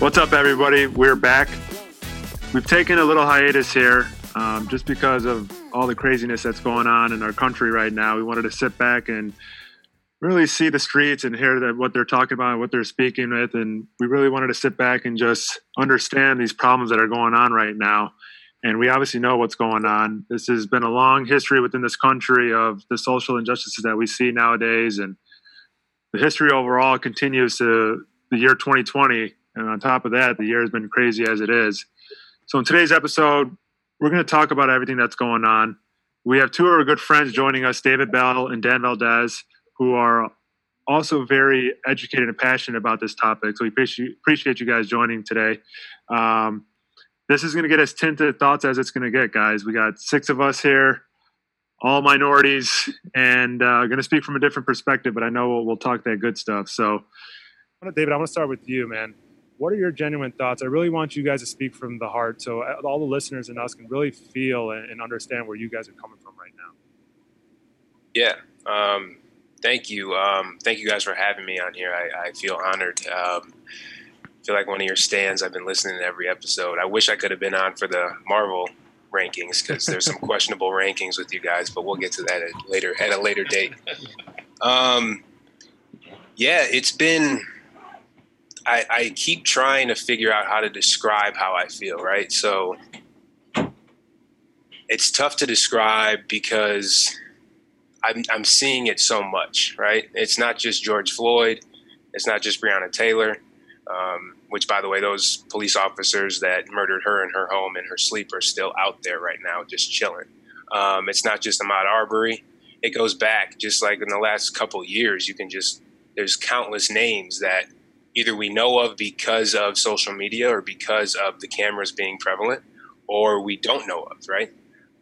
What's up, everybody? We're back. We've taken a little hiatus here um, just because of all the craziness that's going on in our country right now. We wanted to sit back and really see the streets and hear that what they're talking about, and what they're speaking with, and we really wanted to sit back and just understand these problems that are going on right now. And we obviously know what's going on. This has been a long history within this country of the social injustices that we see nowadays, and the history overall continues to the year 2020 and on top of that, the year has been crazy as it is. So in today's episode, we're going to talk about everything that's going on. We have two of our good friends joining us, David Bell and Dan Valdez, who are also very educated and passionate about this topic. So we appreciate you guys joining today. Um, this is going to get as tinted thoughts as it's going to get, guys. We got six of us here, all minorities, and uh, going to speak from a different perspective, but I know we'll, we'll talk that good stuff. So, David, I want to start with you, man what are your genuine thoughts? I really want you guys to speak from the heart so uh, all the listeners and us can really feel and understand where you guys are coming from right now. Yeah. Um, thank you. Um, thank you guys for having me on here. I, I feel honored. Um, I feel like one of your stands. I've been listening to every episode. I wish I could have been on for the Marvel rankings because there's some questionable rankings with you guys, but we'll get to that at later at a later date. Um, yeah, it's been I, I keep trying to figure out how to describe how I feel, right? So it's tough to describe because I'm, I'm seeing it so much, right? It's not just George Floyd, it's not just Breonna Taylor, um, which, by the way, those police officers that murdered her in her home in her sleep are still out there right now, just chilling. Um, it's not just Ahmaud Arbery. It goes back just like in the last couple years. You can just there's countless names that either we know of because of social media or because of the cameras being prevalent, or we don't know of, right?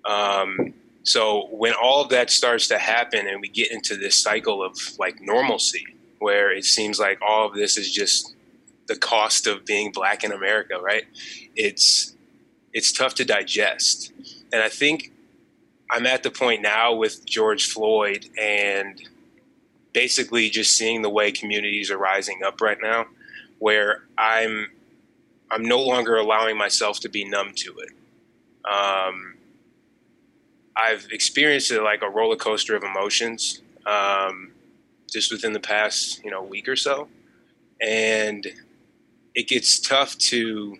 Um, so when all of that starts to happen and we get into this cycle of like normalcy, where it seems like all of this is just the cost of being black in America, right? It's it's tough to digest, and I think I'm at the point now with George Floyd and basically just seeing the way communities are rising up right now, where I'm I'm no longer allowing myself to be numb to it. Um, I've experienced it like a roller coaster of emotions um, just within the past you know week or so, and it gets tough to.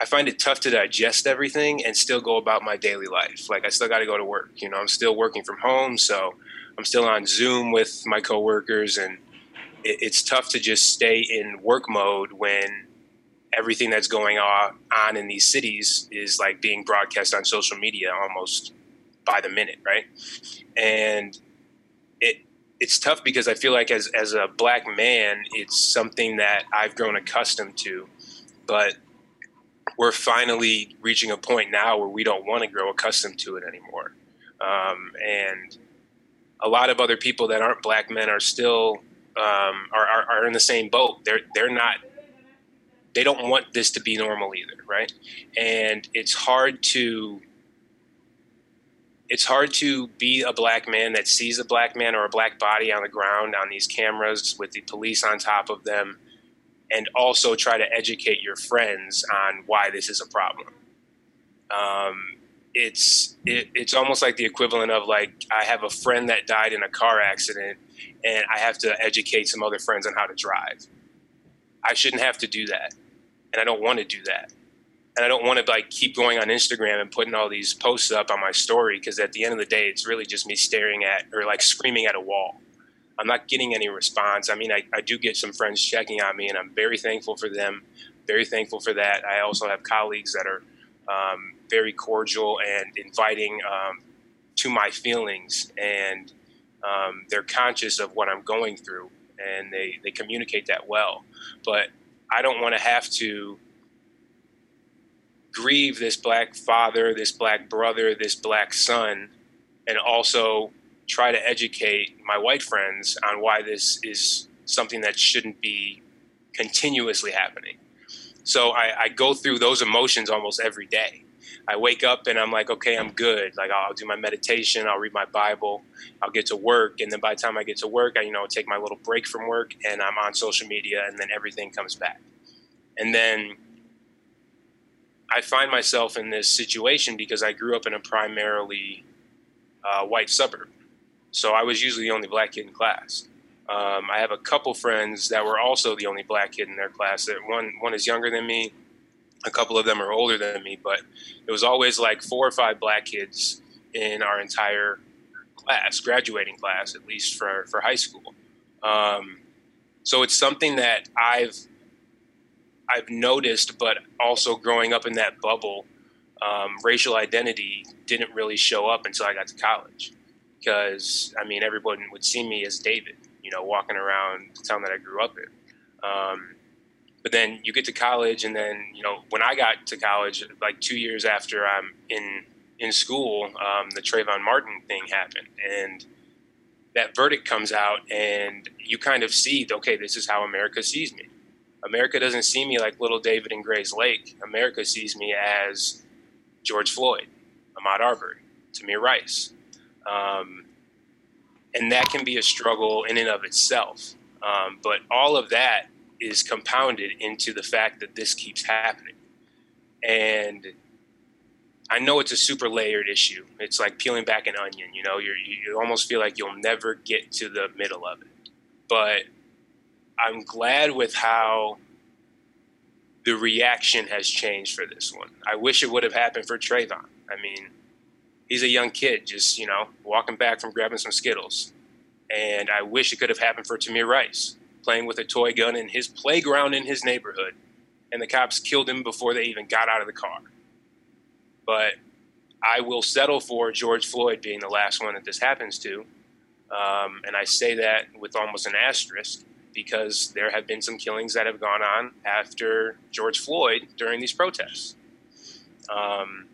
I find it tough to digest everything and still go about my daily life. Like I still got to go to work. You know, I'm still working from home, so I'm still on Zoom with my coworkers, and it, it's tough to just stay in work mode when everything that's going on, on in these cities is like being broadcast on social media almost by the minute, right? And it it's tough because I feel like as as a black man, it's something that I've grown accustomed to, but we're finally reaching a point now where we don't want to grow accustomed to it anymore. Um, and a lot of other people that aren't black men are still um, are, are, are in the same boat. They're they're not. They don't want this to be normal either, right? And it's hard to. It's hard to be a black man that sees a black man or a black body on the ground on these cameras with the police on top of them, and also try to educate your friends on why this is a problem. Um, it's it, it's almost like the equivalent of like I have a friend that died in a car accident and I have to educate some other friends on how to drive. I shouldn't have to do that. And I don't want to do that. And I don't want to like keep going on Instagram and putting all these posts up on my story because at the end of the day it's really just me staring at or like screaming at a wall. I'm not getting any response. I mean, I, I do get some friends checking on me and I'm very thankful for them. Very thankful for that. I also have colleagues that are um, very cordial and inviting um, to my feelings, and um, they're conscious of what I'm going through, and they they communicate that well. But I don't want to have to grieve this black father, this black brother, this black son, and also try to educate my white friends on why this is something that shouldn't be continuously happening. So I, I, go through those emotions almost every day. I wake up and I'm like, okay, I'm good. Like I'll do my meditation, I'll read my Bible, I'll get to work, and then by the time I get to work, I you know take my little break from work, and I'm on social media, and then everything comes back, and then I find myself in this situation because I grew up in a primarily uh, white suburb, so I was usually the only black kid in class. Um, I have a couple friends that were also the only black kid in their class. That one one is younger than me, a couple of them are older than me, but it was always like four or five black kids in our entire class, graduating class, at least for for high school. Um, so it's something that I've I've noticed, but also growing up in that bubble, um, racial identity didn't really show up until I got to college. Because I mean, everyone would see me as David, you know, walking around the town that I grew up in. Um, but then you get to college, and then you know, when I got to college, like two years after I'm in in school, um, the Trayvon Martin thing happened, and that verdict comes out, and you kind of see, okay, this is how America sees me. America doesn't see me like little David and in Grayslake. America sees me as George Floyd, Ahmaud Arbery, Tamir Rice. Um, and that can be a struggle in and of itself. Um, but all of that is compounded into the fact that this keeps happening. And I know it's a super layered issue. It's like peeling back an onion, you know, you you almost feel like you'll never get to the middle of it. But I'm glad with how the reaction has changed for this one. I wish it would have happened for Trayvon. I mean, he's a young kid, just you know, walking back from grabbing some Skittles, and I wish it could have happened for Tamir Rice, playing with a toy gun in his playground in his neighborhood, and the cops killed him before they even got out of the car. But I will settle for George Floyd being the last one that this happens to, um, and I say that with almost an asterisk because there have been some killings that have gone on after George Floyd during these protests. Um,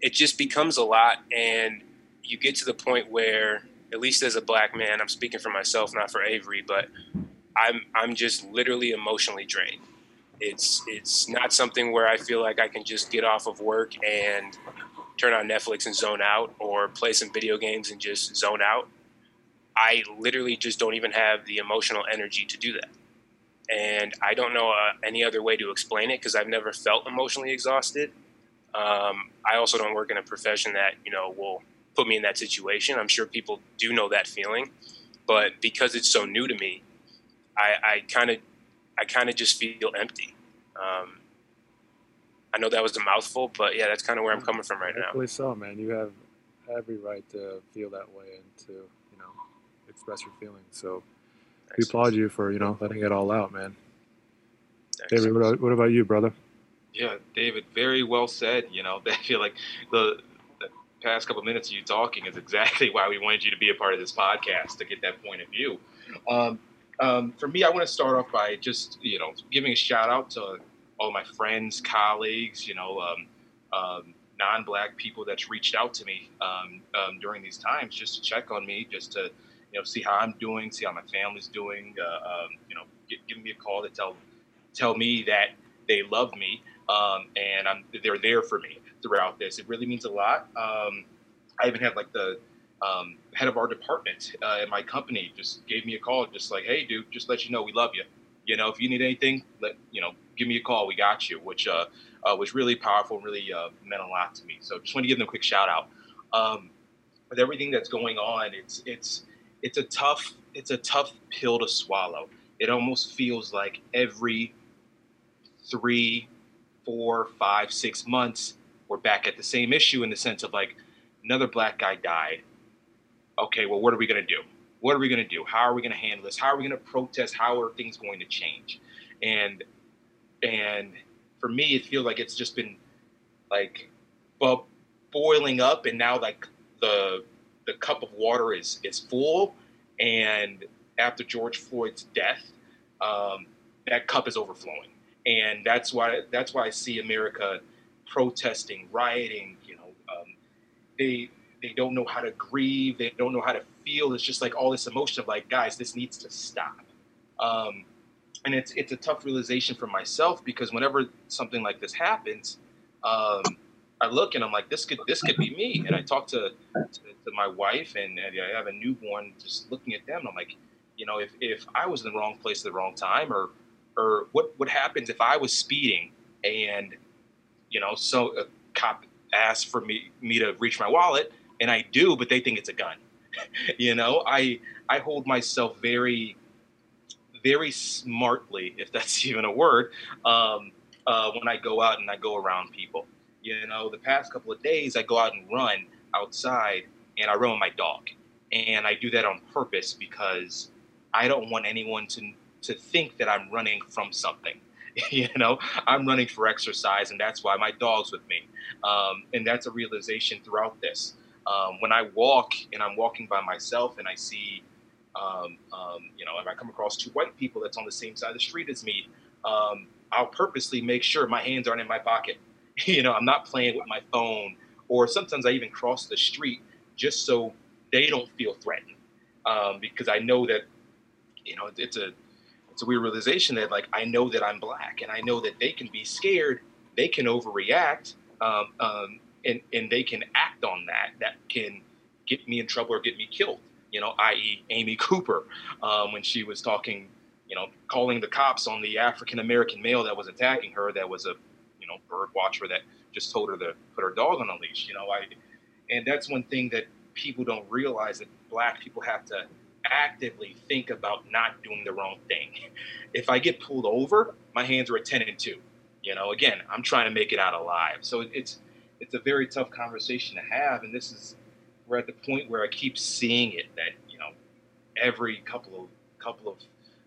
it just becomes a lot, and you get to the point where, at least as a black man, I'm speaking for myself, not for Avery, but I'm I'm just literally emotionally drained. It's it's not something where I feel like I can just get off of work and turn on Netflix and zone out, or play some video games and just zone out. I literally just don't even have the emotional energy to do that. And I don't know uh, any other way to explain it because I've never felt emotionally exhausted. Um, I also don't work in a profession that, you know, will put me in that situation. I'm sure people do know that feeling, but because it's so new to me, I kind of, I kind of just feel empty. Um, I know that was a mouthful, but yeah, that's kind of where I'm coming from right now. Definitely so, man. You have every right to feel that way and to you know express your feelings. So Excellent. we applaud you for you know letting it all out, man. Excellent. David, what, what about you, brother? Yeah, David, very well said. You know, I feel like the, the past couple minutes of you talking is exactly why we wanted you to be a part of this podcast to get that point of view. Um, um, for me, I want to start off by just you know giving a shout out to all my friends, colleagues, you know, um, um, non-black people that's reached out to me um, um, during these times just to check on me, just to you know, see how I'm doing, see how my family's doing. Uh, you know, get, give me a call to tell tell me that they love me and I'm they're there for me throughout this. It really means a lot. Um, I even had like the um, head of our department uh, in my company just gave me a call, just like, hey, dude, just let you know we love you. You know, if you need anything, let you know, give me a call. We got you, which uh, uh, was really powerful and really uh, meant a lot to me. So just want to give them a quick shout out. Um, with everything that's going on, it's it's it's a tough it's a tough pill to swallow. It almost feels like every three, four, five, six months we're back at the same issue in the sense of like another black guy died. Okay, well, what are we gonna do? What are we gonna do? How are we gonna handle this? How are we gonna protest? How are things going to change? And and for me, it feels like it's just been like boiling up, and now like the the cup of water is is full, and after George Floyd's death, um, that cup is overflowing, and that's why that's why I see America protesting, rioting. You know, um, they they don't know how to grieve, they don't know how to feel. It's just like all this emotion of like, guys, this needs to stop. Um, and it's it's a tough realization for myself because whenever something like this happens, um, I look and I'm like, this could this could be me. And I talk to to, to my wife and, and, I have a newborn. Just looking at them, I'm like, you know, if if I was in the wrong place at the wrong time, or or what what happens if I was speeding and you know, so a cop asks for me me to reach my wallet and I do, but they think it's a gun. you know, I I hold myself very very smartly, if that's even a word, um, uh, when I go out and I go around people. You know, the past couple of days I go out and run outside and I run with my dog. And I do that on purpose because I don't want anyone to to think that I'm running from something. you know, I'm running for exercise, and that's why my dog's with me. Um, and that's a realization throughout this. Um, when I walk and I'm walking by myself and I see, um, um, you know, if I come across two white people that's on the same side of the street as me, um, I'll purposely make sure my hands aren't in my pocket. you know, I'm not playing with my phone, or sometimes I even cross the street just so they don't feel threatened, um, because I know that, you know, it's a it's a weird realization that like I know that I'm black, and I know that they can be scared, they can overreact, um, um, and and they can act on that. That can get me in trouble or get me killed. You know, i.e., Amy Cooper um, when she was talking, you know, calling the cops on the African American male that was attacking her. That was a, you know, bird watcher that just told her to put her dog on a leash. You know, I, and that's one thing that people don't realize that black people have to actively think about not doing the wrong thing. If I get pulled over, my hands are at 10 and 2. You know, again, I'm trying to make it out alive. So it's it's a very tough conversation to have and this is we're at the point where I keep seeing it that, you know, every couple of couple of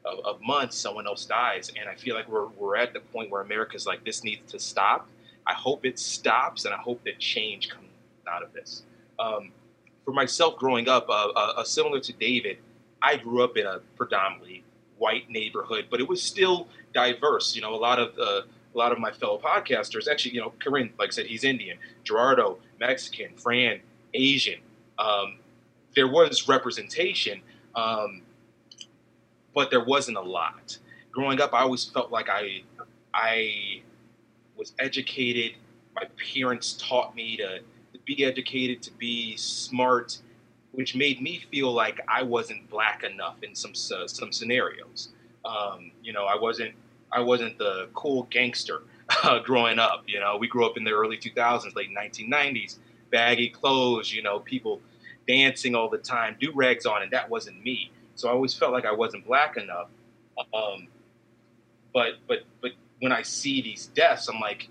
of, of months someone else dies and I feel like we're we're at the point where America's like this needs to stop. I hope it stops and I hope that change comes out of this. Um, for myself growing up, uh, uh, uh, similar to David, I grew up in a predominantly white neighborhood, but it was still diverse. You know, a lot of uh, a lot of my fellow podcasters, actually, you know, Corinne, like I said, he's Indian, Gerardo, Mexican, Fran, Asian. Um, there was representation, um, but there wasn't a lot. Growing up, I always felt like I, I was educated. My parents taught me to, to be educated, to be smart, which made me feel like I wasn't black enough in some uh, some scenarios. Um, you know, I wasn't I wasn't the cool gangster uh, growing up. You know, we grew up in the early 2000s, late 1990s, baggy clothes. You know, people dancing all the time, do rags on, and that wasn't me. So I always felt like I wasn't black enough. Um, but but but when I see these deaths, I'm like,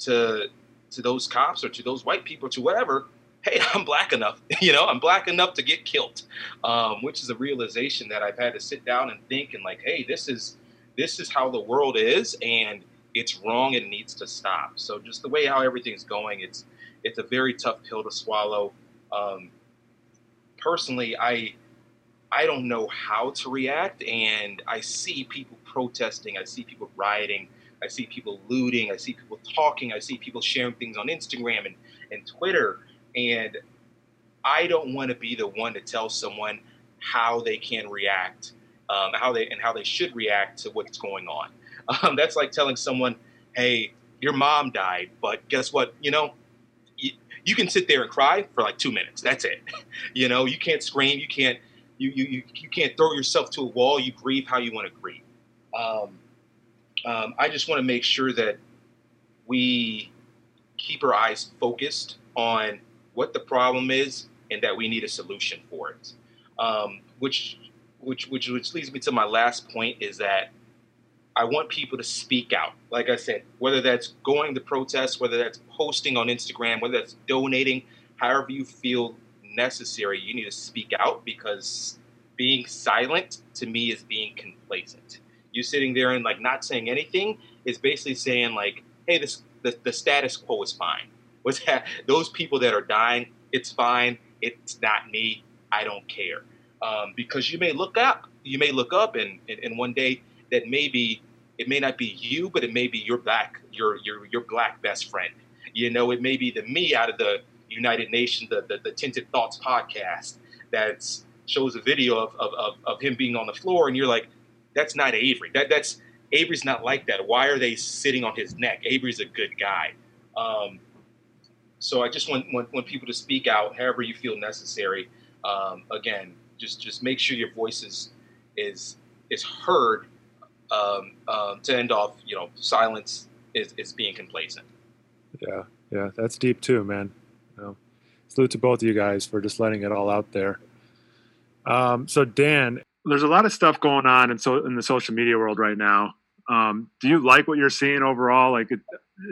to to those cops or to those white people, to whatever, hey, I'm black enough. you know, I'm black enough to get killed, um, which is a realization that I've had to sit down and think and like, hey, this is this is how the world is, and it's wrong and needs to stop. So just the way how everything's going, it's it's a very tough pill to swallow. Um, personally, I I don't know how to react, and I see people protesting, I see people rioting, I see people looting, I see people talking, I see people sharing things on Instagram and, and Twitter, and I don't want to be the one to tell someone how they can react, um, how they and how they should react to what's going on. Um, that's like telling someone, "Hey, your mom died, but guess what? You know, you, you can sit there and cry for like two minutes. That's it. you know, you can't scream, you can't, you you you, can't throw yourself to a wall. You grieve how you want to grieve. Um, um, I just want to make sure that we keep our eyes focused on what the problem is and that we need a solution for it. Um, which, which, which, which leads me to my last point is that I want people to speak out. Like I said, whether that's going to protests, whether that's posting on Instagram, whether that's donating, however you feel necessary, you need to speak out because being silent to me is being complacent. You sitting there and like not saying anything is basically saying like, hey, this the, the status quo is fine was that those people that are dying, it's fine. It's not me. I don't care. Um, because you may look up, you may look up, and, and, and one day that maybe it may not be you, but it may be your black your your your black best friend. You know, it may be the me out of the United Nations, the the, the Tinted Thoughts podcast that shows a video of, of, of, of him being on the floor, and you're like, that's not Avery. That that's Avery's not like that. Why are they sitting on his neck? Avery's a good guy. Um, so I just want, want, want people to speak out however you feel necessary. Um, again, just just make sure your voice is is is heard. Um, um, to end off, you know, silence is, is being complacent. Yeah, yeah, that's deep too, man. You know, salute to both of you guys for just letting it all out there. Um, so Dan, there's a lot of stuff going on in so in the social media world right now. Um, do you like what you're seeing overall? Like it,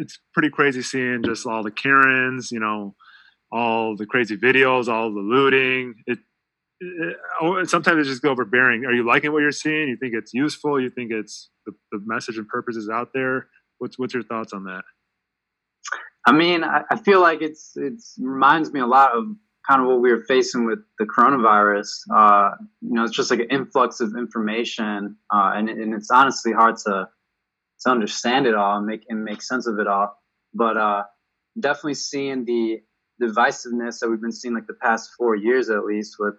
it's pretty crazy seeing just all the Karens, you know, all the crazy videos, all the looting. It it, oh, sometimes it's just overbearing. Are you liking what you're seeing? You think it's useful? You think it's the, the message and purpose is out there? What's what's your thoughts on that? I mean, I, I feel like it's it's reminds me a lot of kind of what we were facing with the coronavirus. Uh, you know, it's just like an influx of information, uh, and and it's honestly hard to to understand it all and make and make sense of it all. But uh, definitely seeing the divisiveness that we've been seeing like the past four years at least with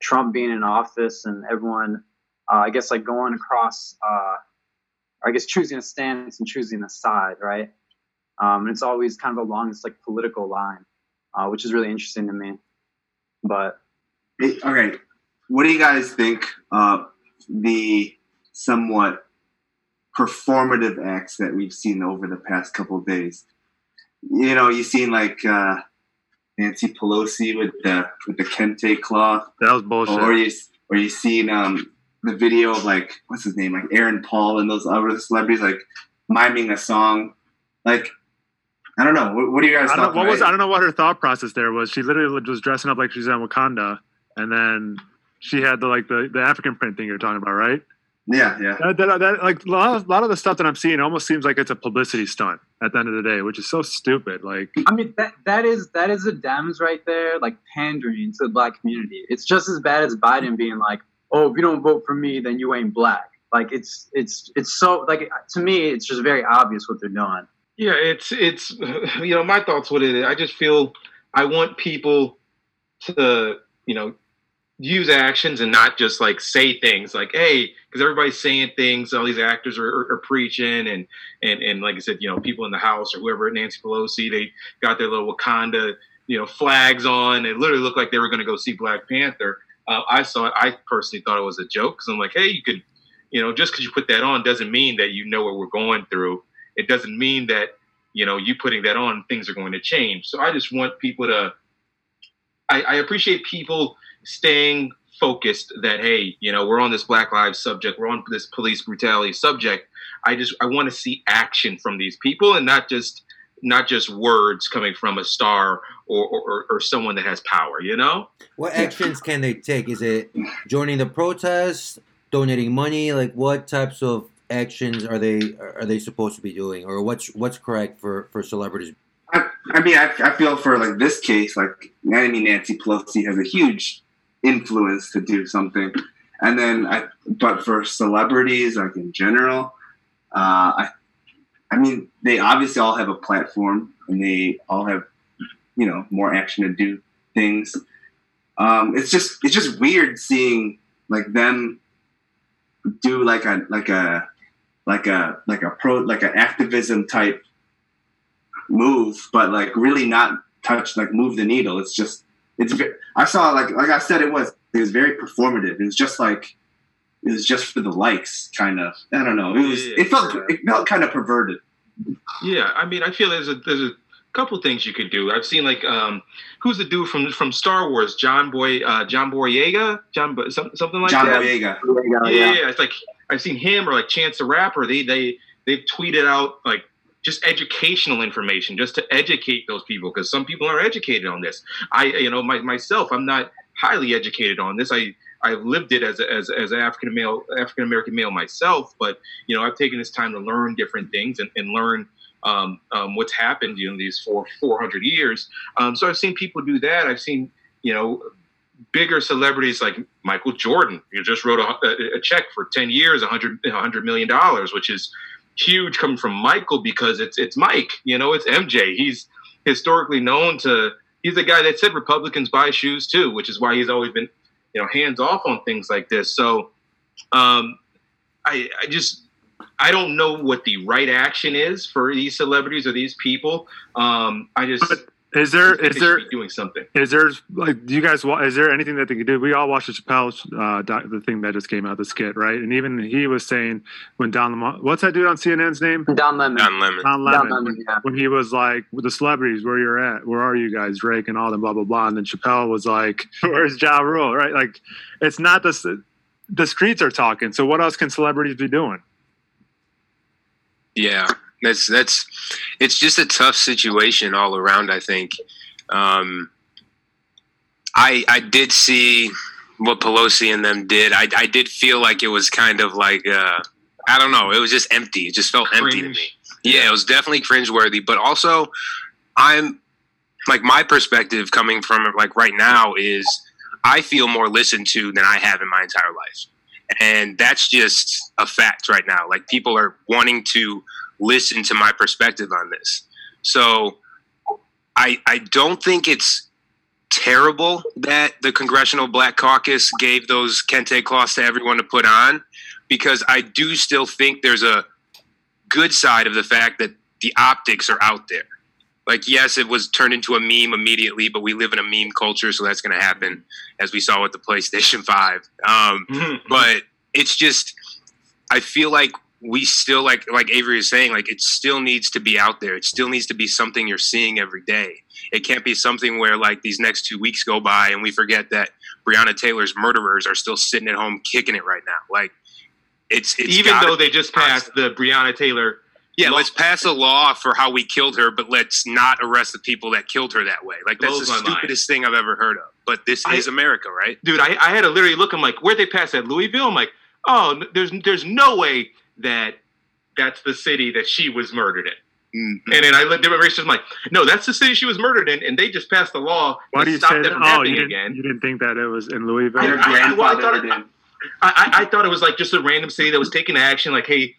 Trump being in office and everyone, uh, I guess, like going across, uh, I guess, choosing a stance and choosing a side, right? Um, and it's always kind of along this like political line, uh, which is really interesting to me. But okay, what do you guys think of the somewhat performative acts that we've seen over the past couple days? You know, you've seen like uh, Nancy Pelosi with the with the kente cloth. That was bullshit. Or you or you seen um, the video of like what's his name, like Aaron Paul and those other celebrities like miming a song. Like I don't know. What, what do you guys? I don't, what was I don't know what her thought process there was. She literally was dressing up like she's in Wakanda, and then she had the like the, the African print thing you're talking about, right? Yeah, yeah. That, that, that, like a lot, of, a lot of the stuff that I'm seeing almost seems like it's a publicity stunt at the end of the day, which is so stupid. Like, I mean, that that is that is the Dems right there, like pandering to the black community. It's just as bad as Biden being like, "Oh, if you don't vote for me, then you ain't black." Like, it's it's it's so like to me, it's just very obvious what they're doing. Yeah, it's it's you know my thoughts with it. I just feel I want people to you know use actions and not just like say things like hey because everybody's saying things all these actors are, are, are, preaching and and and like i said you know people in the house or whoever nancy pelosi they got their little wakanda you know flags on. It literally looked like they were going to go see black panther. Uh, i saw it i personally thought it was a joke because i'm like hey you could you know just because you put that on doesn't mean that you know what we're going through. It doesn't mean that you know you putting that on things are going to change. So i just want people to I, I appreciate people staying focused that hey you know we're on this black lives subject we're on this police brutality subject. I just i want to see action from these people and not just not just words coming from a star or, or, or someone that has power you know? What actions can they take? Is it joining the protest donating money? Like what types of actions are they are they supposed to be doing? Or what's what's correct for for celebrities? I, I mean I, I feel for like this case like I mean Nancy Pelosi has a huge influence to do something. And then, I, but for celebrities, like in general, uh, I, I mean, they obviously all have a platform and they all have, you know, more action to do things. Um, it's just, it's just weird seeing like them do like a, like a, like a, like a pro, like an activism type move, but like really not touch, like move the needle. It's just, it's I saw like like I said it was it was very performative. It was just like it was just for the likes, kind of. I don't know. It was yeah, it felt yeah. it felt kind of perverted. Yeah, I mean, I feel there's a there's a couple things you could do. I've seen like um, who's the dude from from Star Wars, John Boy uh, John Boyega, John something like John that. Boyega. Yeah, yeah, yeah, it's like I've seen him or like Chance the Rapper. They they they've tweeted out like just educational information just to educate those people because some people are educated on this. I you know my, myself i'm not highly educated on this. I i've lived it as a, as, as an african male african american male myself but you know i've taken this time to learn different things and, and learn um, um, what's happened know these four 400 years. Um, so i've seen people do that. I've seen you know bigger celebrities like michael jordan you just wrote a, a check for 10 years 100 100 million dollars which is huge coming from Michael because it's it's Mike. You know, it's MJ. He's historically known to. He's the guy that said Republicans buy shoes too, which is why he's always been, you know, hands off on things like this. So, um, I, I just I don't know what the right action is for these celebrities or these people. Um, I just Is there I think is they there doing something? is there like do you guys wa- is there anything that they could do? We all watched the Chappelle uh, doc, the thing that just came out, the skit, right? And even he was saying when Don Lemon, what's that dude on CNN's name? Don Lemon. Don Lemon. Don Don Lemon. Lemon, yeah. when he was like with the celebrities, where you're at, where are you guys, Drake and all them, blah blah blah, and then Chappelle was like, "Where's Ja Rule?" Right? Like, it's not the the streets are talking. So what else can celebrities be doing? Yeah, that's that's it's just a tough situation all around. I think. Um, I I did see what Pelosi and them did. I I did feel like it was kind of like uh, I don't know. It was just empty. It just felt empty to me. Yeah, it was definitely cringeworthy. But also, I'm like my perspective coming from it like right now is I feel more listened to than I have in my entire life. And that's just a fact right now. Like people are wanting to listen to my perspective on this. So I I don't think it's terrible that the Congressional Black Caucus gave those kente cloths to everyone to put on because I do still think there's a good side of the fact that the optics are out there. Like, yes, it was turned into a meme immediately, but we live in a meme culture, so that's going to happen, as we saw with the PlayStation 5. Um, but it's just, I feel like we still, like like Avery is saying, like it still needs to be out there. It still needs to be something you're seeing every day. It can't be something where like these next two weeks go by and we forget that Breonna Taylor's murderers are still sitting at home kicking it right now. Like, it's, it's Even though they just passed the Breonna Taylor. Yeah, let's pass a law for how we killed her, but let's not arrest the people that killed her that way. Like that's the my mind. stupidest thing I've ever heard of. But this I- is America, right? dude, I, I had to literally look. I'm like, where'd they pass that? Louisville? I'm like, oh, there's there's no way that that's the city that she was murdered in. Mm-hmm. And then I looked at my research. I'm like, no, that's the city she was murdered in, and they just passed the law Why to do you stop say that that? from Oh, happening you didn't, again. you didn't think that it was in Louisville? I- Their I- well, I thought it- I, I, I thought it was like just a random city that was taking action. Like, hey,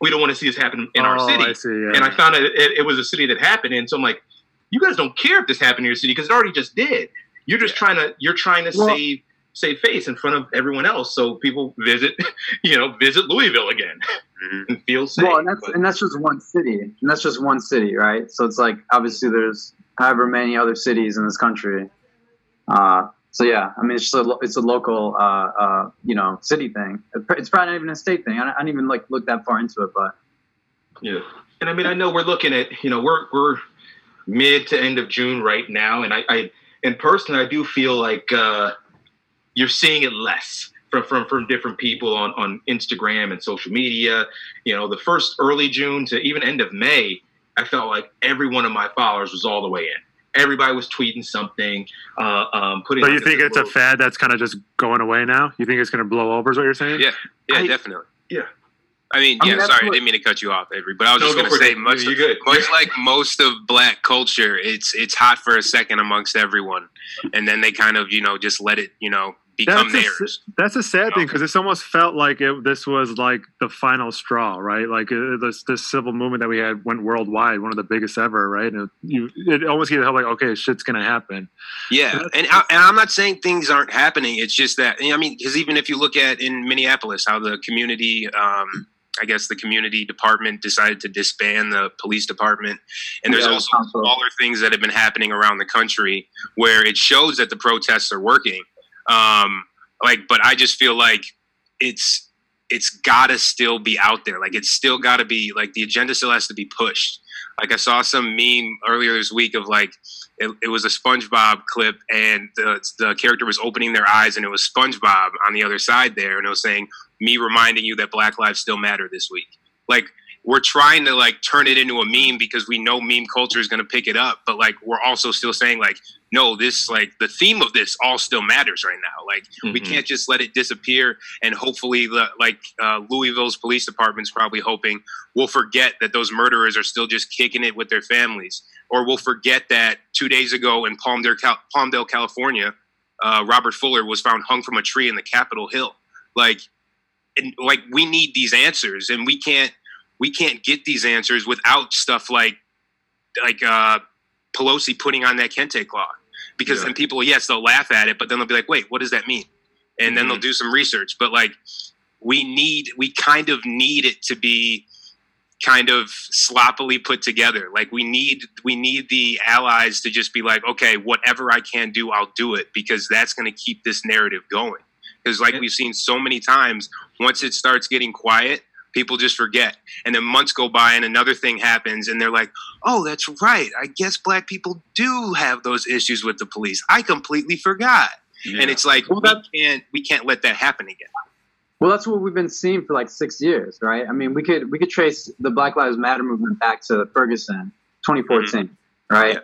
we don't want to see this happen in our Oh, city. I see. Yeah. And I found out it, it was a city that happened in. So I'm like, you guys don't care if this happened in your city because it already just did. You're just trying to you're trying to Well- save save face in front of everyone else so people visit you know visit Louisville again Mhm. and feel safe. Well, and that's But- and that's just one city, and that's just one city, right? So it's like obviously there's however many other cities in this country. Uh, so yeah, I mean it's just a it's a local uh, uh, you know city thing. It's probably not even a state thing. I don't, I didn't even like look that far into it, but Yeah, and I mean, I know we're looking at, you know, we're we're mid to end of June right now, and I, I and personally, I do feel like uh, you're seeing it less from from from different people on on Instagram and social media. You know, the first early June to even end of May, I felt like every one of my followers was all the way in. Everybody was tweeting something, uh, um, putting. but you think this it's a fad that's kind of just going away now? You think it's going to blow over? Is what you're saying? Yeah. Yeah, I- definitely. yeah. I mean, I mean, yeah. that's sorry, I didn't mean to cut you off, Avery. But I was No, just going to for it. say, much, You're good. much like most of black culture, it's it's hot for a second amongst everyone, and then they kind of, you know, just let it, you know, become That's a, that's a sad thing because it's almost felt like it, this was like the final straw, right? Like uh, this this civil movement that we had went worldwide, one of the biggest ever, right? And you, it almost gave like, okay, shit's gonna happen. Yeah, That's- and I, and I'm not saying things aren't happening. It's just that I mean, because even if you look at in Minneapolis, how the community, um, I guess the community department decided to disband the police department, and there's Yeah, also smaller things that have been happening around the country where it shows that the protests are working. Um, like, but I just feel like it's it's gotta still be out there. Like, it's still gotta be like the agenda still has to be pushed. Like, I saw some meme earlier this week of like it, it was a SpongeBob clip, and the the character was opening their eyes, and it was SpongeBob on the other side there, and it was saying, "Me reminding you that Black lives still matter this week." Like we're trying to like turn it into a meme because we know meme culture is going to pick it up, but like we're also still saying like, no, this like the theme of this all still matters right now. Like we Mhm. can't just let it disappear, and hopefully the like uh, Louisville's police department's probably hoping we'll forget that those murderers are still just kicking it with their families or we'll forget that two days ago in Palmdale, Cal- Palmdale California, uh, Robert Fuller was found hung from a tree in the Capitol Hill. Like, and like we need these answers, and we can't we can't get these answers without stuff like like uh, Pelosi putting on that kente cloth. Because Yeah. then people, yes, they'll laugh at it, but then they'll be like, "Wait, what does that mean?" And then they'll do some research. But like, we need, we kind of need it to be kind of sloppily put together. Like we need we need the allies to just be like, okay, whatever I can do, I'll do it because that's going to keep this narrative going. Because like we've seen so many times, once it starts getting quiet, people just forget, and then months go by and another thing happens, and they're like, oh, that's right. I guess black people do have those issues with the police. I completely forgot. Yeah. And it's like Well, we that- can't we can't let that happen again. Well, that's what we've been seeing for like six years, right? I mean, we could we could trace the Black Lives Matter movement back to Ferguson, 2014, right? Yeah.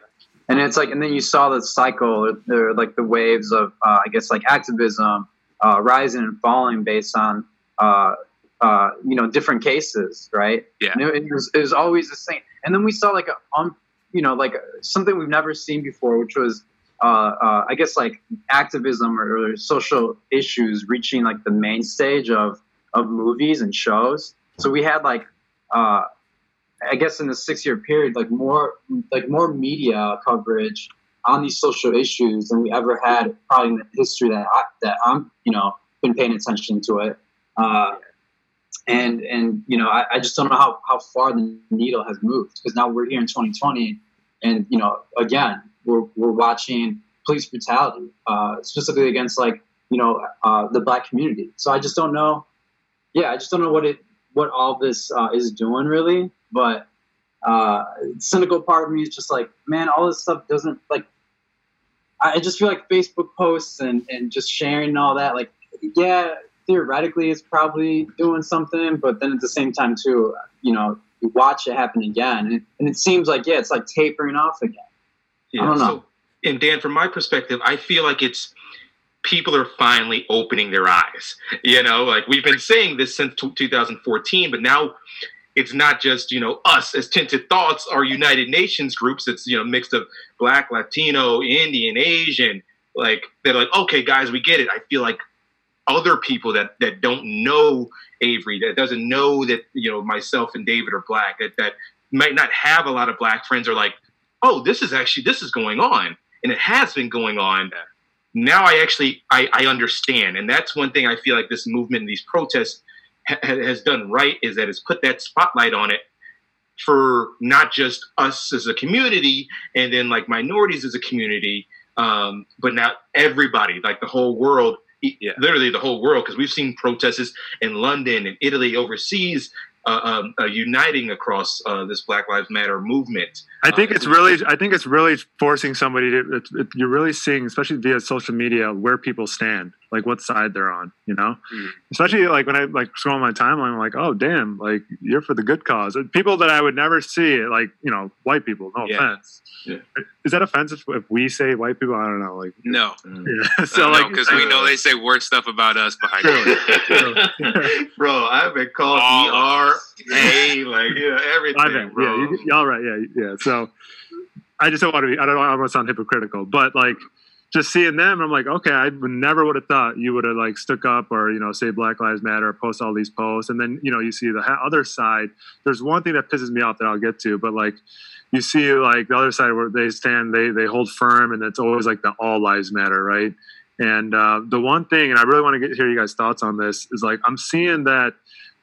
And it's like, and then you saw the cycle, or like the waves of, uh, I guess, like activism uh, rising and falling based on, uh, uh, you know, different cases, right? Yeah. And it, was it was always the same. And then we saw like a, um, you know, like something we've never seen before, which was uh, uh, I guess like activism or, or social issues reaching like the main stage of of movies and shows. So we had like uh, I guess in the six year period, like more like more media coverage on these social issues than we ever had probably in the history that I, that I'm you know been paying attention to it. Uh, and and you know I, I just don't know how, how far the needle has moved because now we're here in 2020 and you know again we're, we're watching police brutality uh, specifically against like you know uh, the black community. So i just don't know yeah i just don't know what it what all this uh, is doing really but uh, cynical part of me is just like man all this stuff doesn't like i just feel like facebook posts and and just sharing and all that like yeah theoretically it's probably doing something but then at the same time too you know you watch it happen again and, and it seems like yeah it's like tapering off again Yeah, I don't know. So, and Dan, from my perspective, I feel like it's people are finally opening their eyes. You know, like we've been saying this since t- 2014, but now it's not just you know us as Tinted Thoughts, our United Nations groups. It's you know mixed of Black, Latino, Indian, Asian. Like they're like, okay, guys, we get it. I feel like other people that that don't know Avery, that doesn't know that you know myself and David are black, that that might not have a lot of black friends, are like, oh, this is actually this is going on, and it has been going on. Now I actually I, I understand, and that's one thing I feel like this movement and these protests ha- ha- has done right is that it's put that spotlight on it for not just us as a community and then like minorities as a community, um, but now everybody, like the whole world, Yeah. literally the whole world, because we've seen protests in London and Italy, overseas, uh, um, uh, uniting across uh, this Black Lives Matter movement. I think Uh, it's really, I think it's really forcing somebody to. It, it, you're really seeing, especially via social media, where people stand, like what side they're on. You know, Mm. especially like when I like scroll my timeline, I'm like, oh damn, like you're for the good cause. People that I would never see, like you know, white people. No Yeah. offense. Yeah. Is that offensive if we say white people? I don't know. Like, No, yeah. so so like, because we know they say worse stuff about us behind True. bro, I've been called All ER. A, like yeah, everything, I bet. bro. Yeah, you, y'all right. Yeah, yeah. So I just don't want to be. I don't want to sound hypocritical, but like just seeing them, I'm like, okay, I never would have thought you would have like stuck up or you know say Black Lives Matter or post all these posts, and then you know you see the other side. There's one thing that pisses me off that I'll get to, but like you see like the other side where they stand, they they hold firm, and it's always like the all lives matter, right? And uh, the one thing, and I really want to get hear you guys' thoughts on this, is like I'm seeing that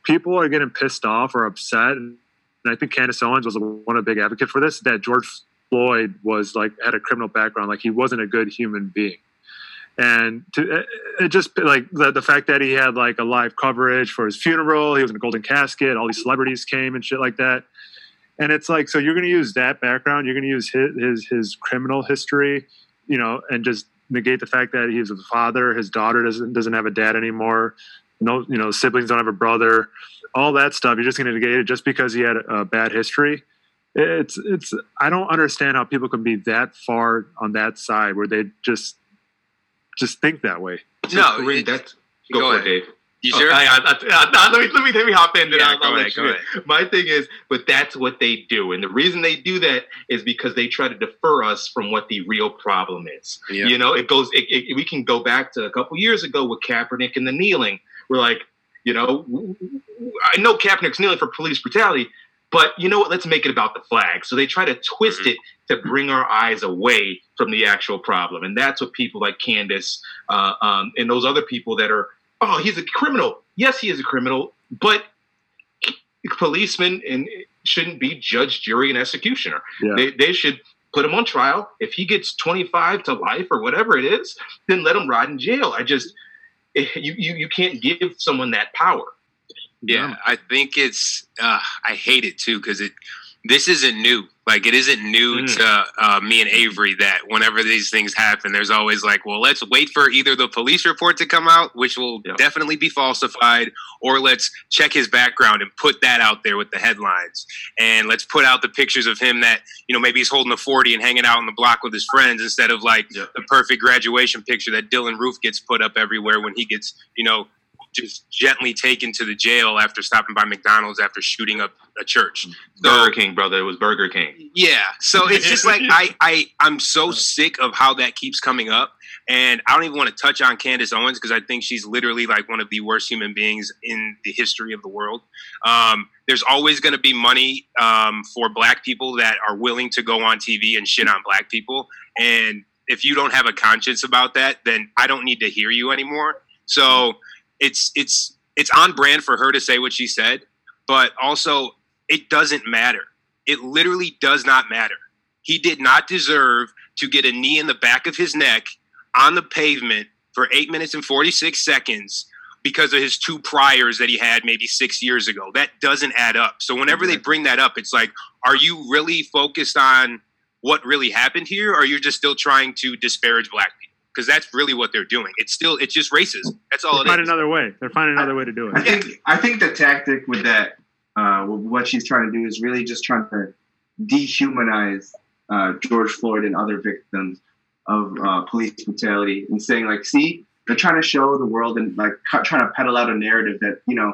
people are getting pissed off or upset, and I think Candace Owens was one of the big advocate for this. That George Floyd was like had a criminal background, like he wasn't a good human being, and to, it, just like the the fact that he had like a live coverage for his funeral, he was in a golden casket, all these celebrities came and shit like that. And it's like, so you're going to use that background, you're going to use his, his his criminal history, you know, and just negate the fact that he's a father, his daughter doesn't doesn't have a dad anymore, no, you know, siblings don't have a brother, all that stuff. You're just going to negate it just because he had a, a bad history. It's it's I don't understand how people can be that far on that side where they just just think that way. No, Corinne, it- that's go go, for ahead. Dave. You Oh, sure? I- I- I- I- let, me, let, me, let me hop in. Then Yeah, I'll, go I'll ahead, go ahead. My thing is, but that's what they do. And the reason they do that is because they try to defer us from what the real problem is. Yeah. You know, it goes, it, it, we can go back to a couple years ago with Kaepernick and the kneeling. We're like, you know, I know Kaepernick's kneeling for police brutality, but you know what? Let's make it about the flag. So they try to twist Mhm. it to bring our eyes away from the actual problem. And that's what people like Candace uh, um, and those other people that are, oh, he's a criminal. Yes, he is a criminal, but policemen and shouldn't be judge, jury, and executioner. Yeah. They, they should put him on trial. If he gets 25 to life or whatever it is, then let him ride in jail. I just, you, you, you can't give someone that power. Yeah, I think it's. Uh, I hate it too because it. This isn't new. Like it isn't new Mm. to uh, me and Avery that whenever these things happen, there's always like, well, let's wait for either the police report to come out, which will definitely be falsified, or let's check his background and put that out there with the headlines, and let's put out the pictures of him that you know maybe he's holding a forty and hanging out on the block with his friends instead of like the perfect graduation picture that Dylann Roof gets put up everywhere when he gets you know just gently taken to the jail after stopping by McDonald's after shooting up a church. Burger King, brother. It was Burger King. Yeah, so it's just like I I I'm so sick of how that keeps coming up, and I don't even want to touch on Candace Owens because I think she's literally like one of the worst human beings in the history of the world. Um, there's always going to be money um, for Black people that are willing to go on TV and shit on Black people, and if you don't have a conscience about that, then I don't need to hear you anymore. So it's it's it's on brand for her to say what she said, but also it doesn't matter. It literally does not matter. He did not deserve to get a knee in the back of his neck on the pavement for eight minutes and 46 seconds because of his two priors that he had maybe six years ago. That doesn't add up. So whenever they bring that up, it's like, are you really focused on what really happened here, or you're just still trying to disparage black people? Because that's really what they're doing. It's still, it's just racism. That's all They're it finding is. another way. They're finding another way to do it. I it. think I think the tactic with that, uh, with what she's trying to do, is really just trying to dehumanize uh, George Floyd and other victims of uh, police brutality, and saying like, see, they're trying to show the world and like cu- trying to peddle out a narrative that you know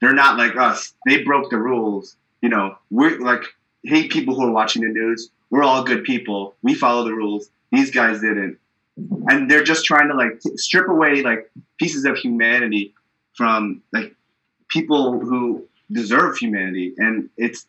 they're not like us. They broke the rules. You know, we're like, hate people who are watching the news, we're all good people. We follow the rules. These guys didn't, and they're just trying to like t- strip away like pieces of humanity from like people who deserve humanity, and it's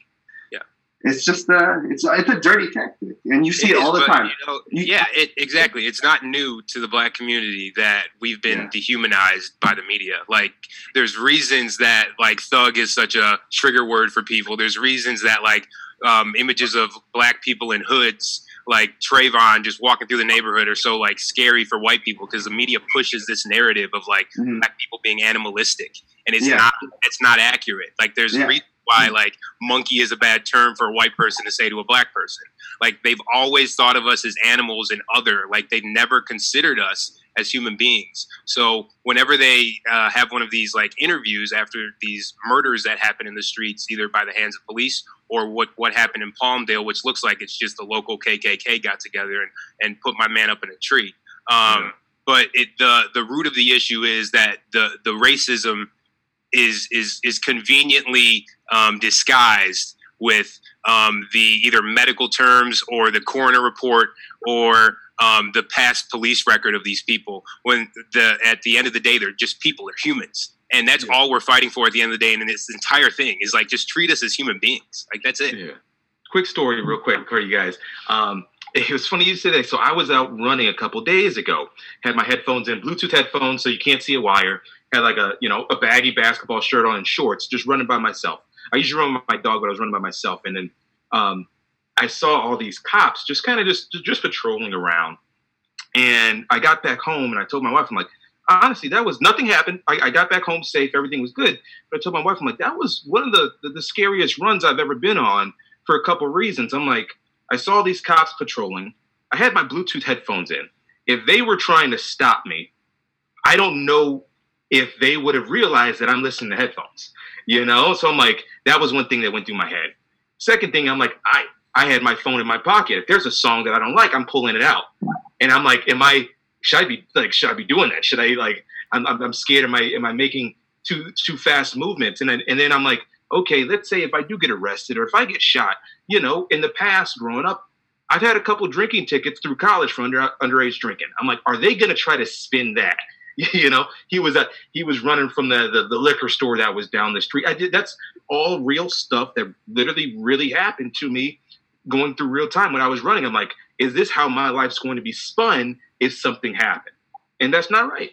Yeah. it's just a it's it's a dirty tactic, and you see it, is, all the but, time. You know, yeah, it, exactly. It's not new to the black community that we've been Yeah. dehumanized by the media. Like, there's reasons that like thug is such a trigger word for people. There's reasons that like um, images of black people in hoods, like Trayvon just walking through the neighborhood, are so like scary for white people because the media pushes this narrative of like Mhm. black people being animalistic, and it's Yeah. not. It's not accurate. Like, there's Yeah. reasons why like monkey is a bad term for a white person to say to a black person like they've always thought of us as animals and other like they've never considered us as human beings so whenever they uh, have one of these like interviews after these murders that happen in the streets either by the hands of police or what what happened in palmdale which looks like it's just the local kkk got together and and put my man up in a tree um, Yeah. but it the the root of the issue is that the the racism is is is conveniently um, disguised with um, the either medical terms or the coroner report or um, the past police record of these people. When the at the end of the day, they're just people, they're humans, and that's Yeah. all we're fighting for at the end of the day. And this entire thing is like just treat us as human beings. Like that's it. Yeah. Quick story, real quick, for you guys. Um, it was funny you said that. So I was out running a couple days ago. Had my headphones in, Bluetooth headphones, so you can't see a wire. Had like a you know a baggy basketball shirt on and shorts, just running by myself. I usually run with my dog, but I was running by myself, and then um, I saw all these cops just kind of just just patrolling around. And I got back home, and I told my wife, I'm like, honestly, that was nothing happened. I, I got back home safe, everything was good. But I told my wife, I'm like, that was one of the, the, the scariest runs I've ever been on for a couple reasons. I'm like, I saw these cops patrolling. I had my Bluetooth headphones in. If they were trying to stop me, I don't know if they would have realized that I'm listening to headphones. You know? So I'm like, that was one thing that went through my head. Second thing, I'm like, I I had my phone in my pocket. If there's a song that I don't like, I'm pulling it out. And I'm like, am I should I be like should I be doing that? Should I like I'm I'm, scared am I am I making too too fast movements? And then and then I'm like, okay, let's say if I do get arrested or if I get shot, you know, in the past growing up, I've had a couple drinking tickets through college for under underage drinking. I'm like, are they gonna try to spin that? You know, he was at he was running from the, the the liquor store that was down the street. I did that's all real stuff that literally really happened to me going through real time when I was running. I'm like, is this how my life's going to be spun if something happened? And that's not right.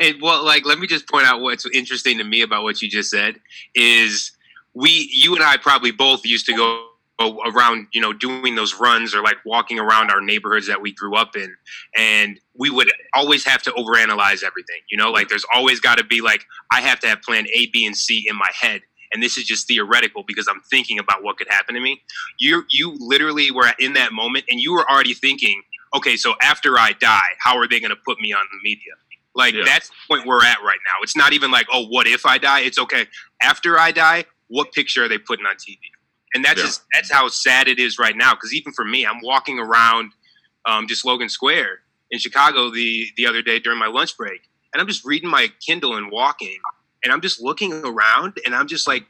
And well, like, let me just point out what's interesting to me about what you just said is we, you and I probably both used to go around, you know, doing those runs or like walking around our neighborhoods that we grew up in. And we would always have to overanalyze everything, you know, like there's always got to be like, I have to have plan A, B, and C in my head. And this is just theoretical because I'm thinking about what could happen to me. You, you literally were in that moment and you were already thinking, okay, so after I die, how are they going to put me on the media? Like yeah. that's the point we're at right now. It's not even like, oh, what if I die? It's okay. After I die, what picture are they putting on TV? And that's yeah. just that's how sad it is right now. Because even for me, I'm walking around um, just Logan Square in Chicago the the other day during my lunch break, and I'm just reading my Kindle and walking, and I'm just looking around, and I'm just like,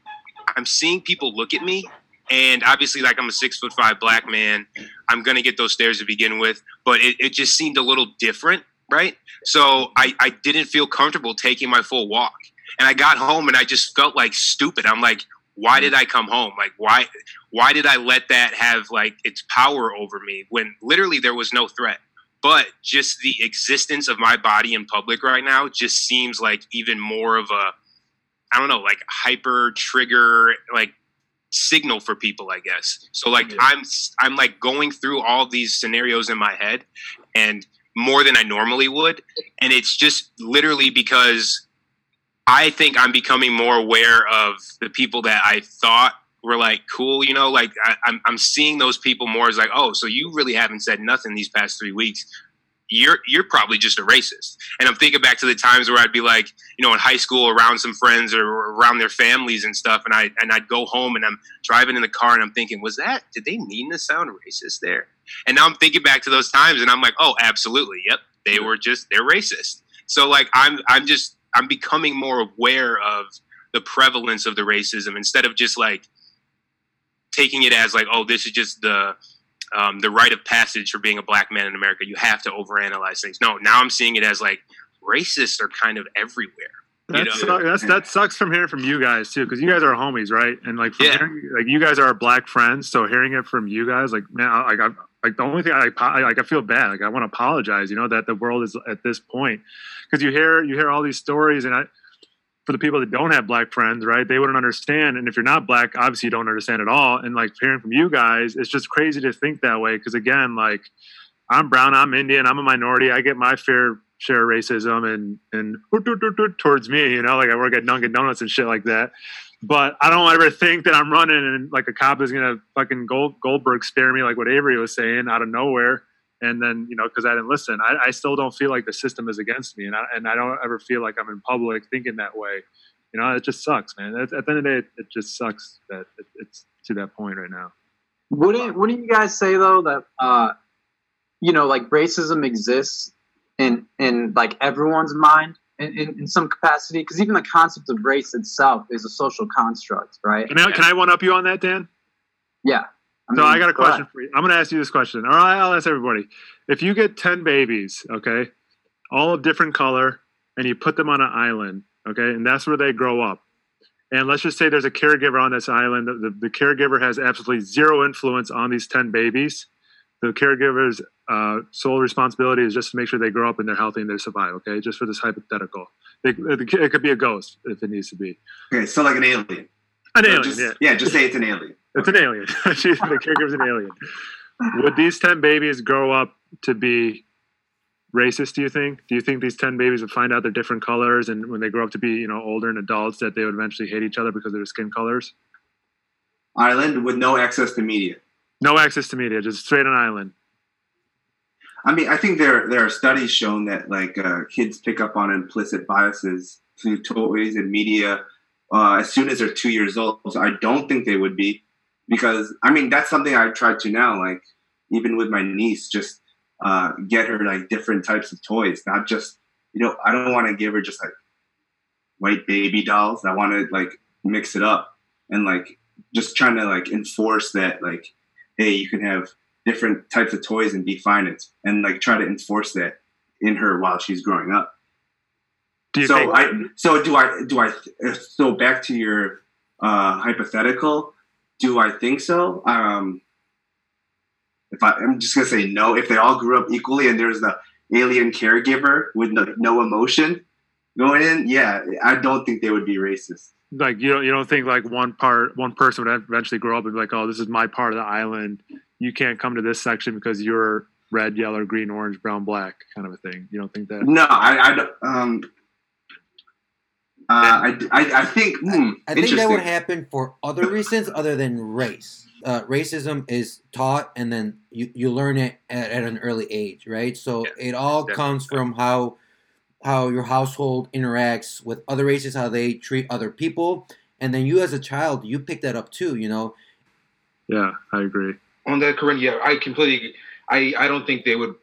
I'm seeing people look at me, and obviously, like I'm a six foot five black man, I'm gonna get those stares to begin with, but it, it just seemed a little different, right? So I, I didn't feel comfortable taking my full walk. And I got home and I just felt like stupid. I'm like, why did I come home? Like why why did I let that have like its power over me when literally there was no threat? But just the existence of my body in public right now just seems like even more of a I don't know, like hyper trigger like signal for people, I guess. So like yeah. I'm I'm like going through all these scenarios in my head and more than I normally would and it's just literally because I think I'm becoming more aware of the people that I thought were like cool, you know, like I, am I'm, I'm seeing those people more as like, oh, so you really haven't said nothing these past three weeks. You're you're probably just a racist. And I'm thinking back to the times where I'd be like, you know, in high school around some friends or around their families and stuff, and I and I'd go home and I'm driving in the car and I'm thinking, was that did they mean to sound racist there? And now I'm thinking back to those times and I'm like, oh, absolutely, yep, they were just they're racist. So like I'm I'm just I'm becoming more aware of the prevalence of the racism instead of just like taking it as like, oh, this is just the um, the rite of passage for being a black man in America. You have to overanalyze things. No, now I'm seeing it as like racists are kind of everywhere. That's you know? that's that sucks from hearing from you guys too, because you guys are homies, right? And like, yeah. hearing, like you guys are our black friends, so hearing it from you guys, like, man, like I, like the only thing I, I like, I feel bad. Like I want to apologize, you know, that the world is at this point, because you hear you hear all these stories, and I, for the people that don't have black friends, right, they wouldn't understand. And if you're not black, obviously you don't understand at all. And like hearing from you guys, it's just crazy to think that way. Because again, like I'm brown, I'm Indian, I'm a minority. I get my fair share of racism and and towards me, you know, like I work at Dunkin' Donuts and shit like that. But I don't ever think that I'm running and like a cop is gonna fucking Gold, Goldberg spare me like what Avery was saying out of nowhere and then you know because I didn't listen, I, I, still don't feel like the system is against me, and I, and I don't ever feel like I'm in public thinking that way. You know, it just sucks, man. At, at the end of the day, it, it just sucks that it, it's to that point right now. Wouldn't Wouldn't you guys say though that uh, you know, like racism exists in in like everyone's mind in, in, in some capacity? Because even the concept of race itself is a social construct, right? Can I, can I one up you on that, Dan? Yeah. I so I got a question for you. I'm going to ask you this question. All right, I'll ask everybody. If you get 10 babies, okay, all of different color, and you put them on an island, okay, and that's where they grow up. And let's just say there's a caregiver on this island. The, the, the caregiver has absolutely zero influence on these 10 babies. The caregiver's uh, sole responsibility is just to make sure they grow up and they're healthy and they survive, okay, just for this hypothetical. It, it, it could be a ghost if it needs to be. Okay, so like an alien. An alien, just, yeah. Yeah, just say it's an alien. It's an alien. She's the caregiver's an alien. Would these ten babies grow up to be racist? Do you think? Do you think these ten babies would find out they're different colors, and when they grow up to be, you know, older and adults, that they would eventually hate each other because of their skin colors? Island with no access to media. No access to media, just straight on island. I mean, I think there there are studies shown that like uh, kids pick up on implicit biases through toys and media uh, as soon as they're two years old. So I don't think they would be because I mean that's something I've tried to now. Like even with my niece, just uh, get her like different types of toys, not just you know I don't want to give her just like white baby dolls. I want to like mix it up and like just trying to like enforce that like hey you can have different types of toys and be fine and like try to enforce that in her while she's growing up so think- I so do I do I so back to your uh, hypothetical do I think so? Um, if I, I'm just gonna say no. If they all grew up equally and there's the alien caregiver with no, no emotion going in, yeah, I don't think they would be racist. like you don't you don't think like one part one person would eventually grow up and be like, oh, this is my part of the island. You can't come to this section because you're red, yellow, green, orange, brown, black kind of a thing. You don't think that? No, I, I don't- um, uh, I, I, I think. Hmm, I think that would happen for other reasons other than race. Uh, racism is taught and then you, you learn it at, at an early age, right? So Yeah, it all comes from how how your household interacts with other races, how they treat other people, and then you as a child, you pick that up too. You know, Yeah, I agree. on that, Corinne, yeah, I completely. agree. I I don't think they would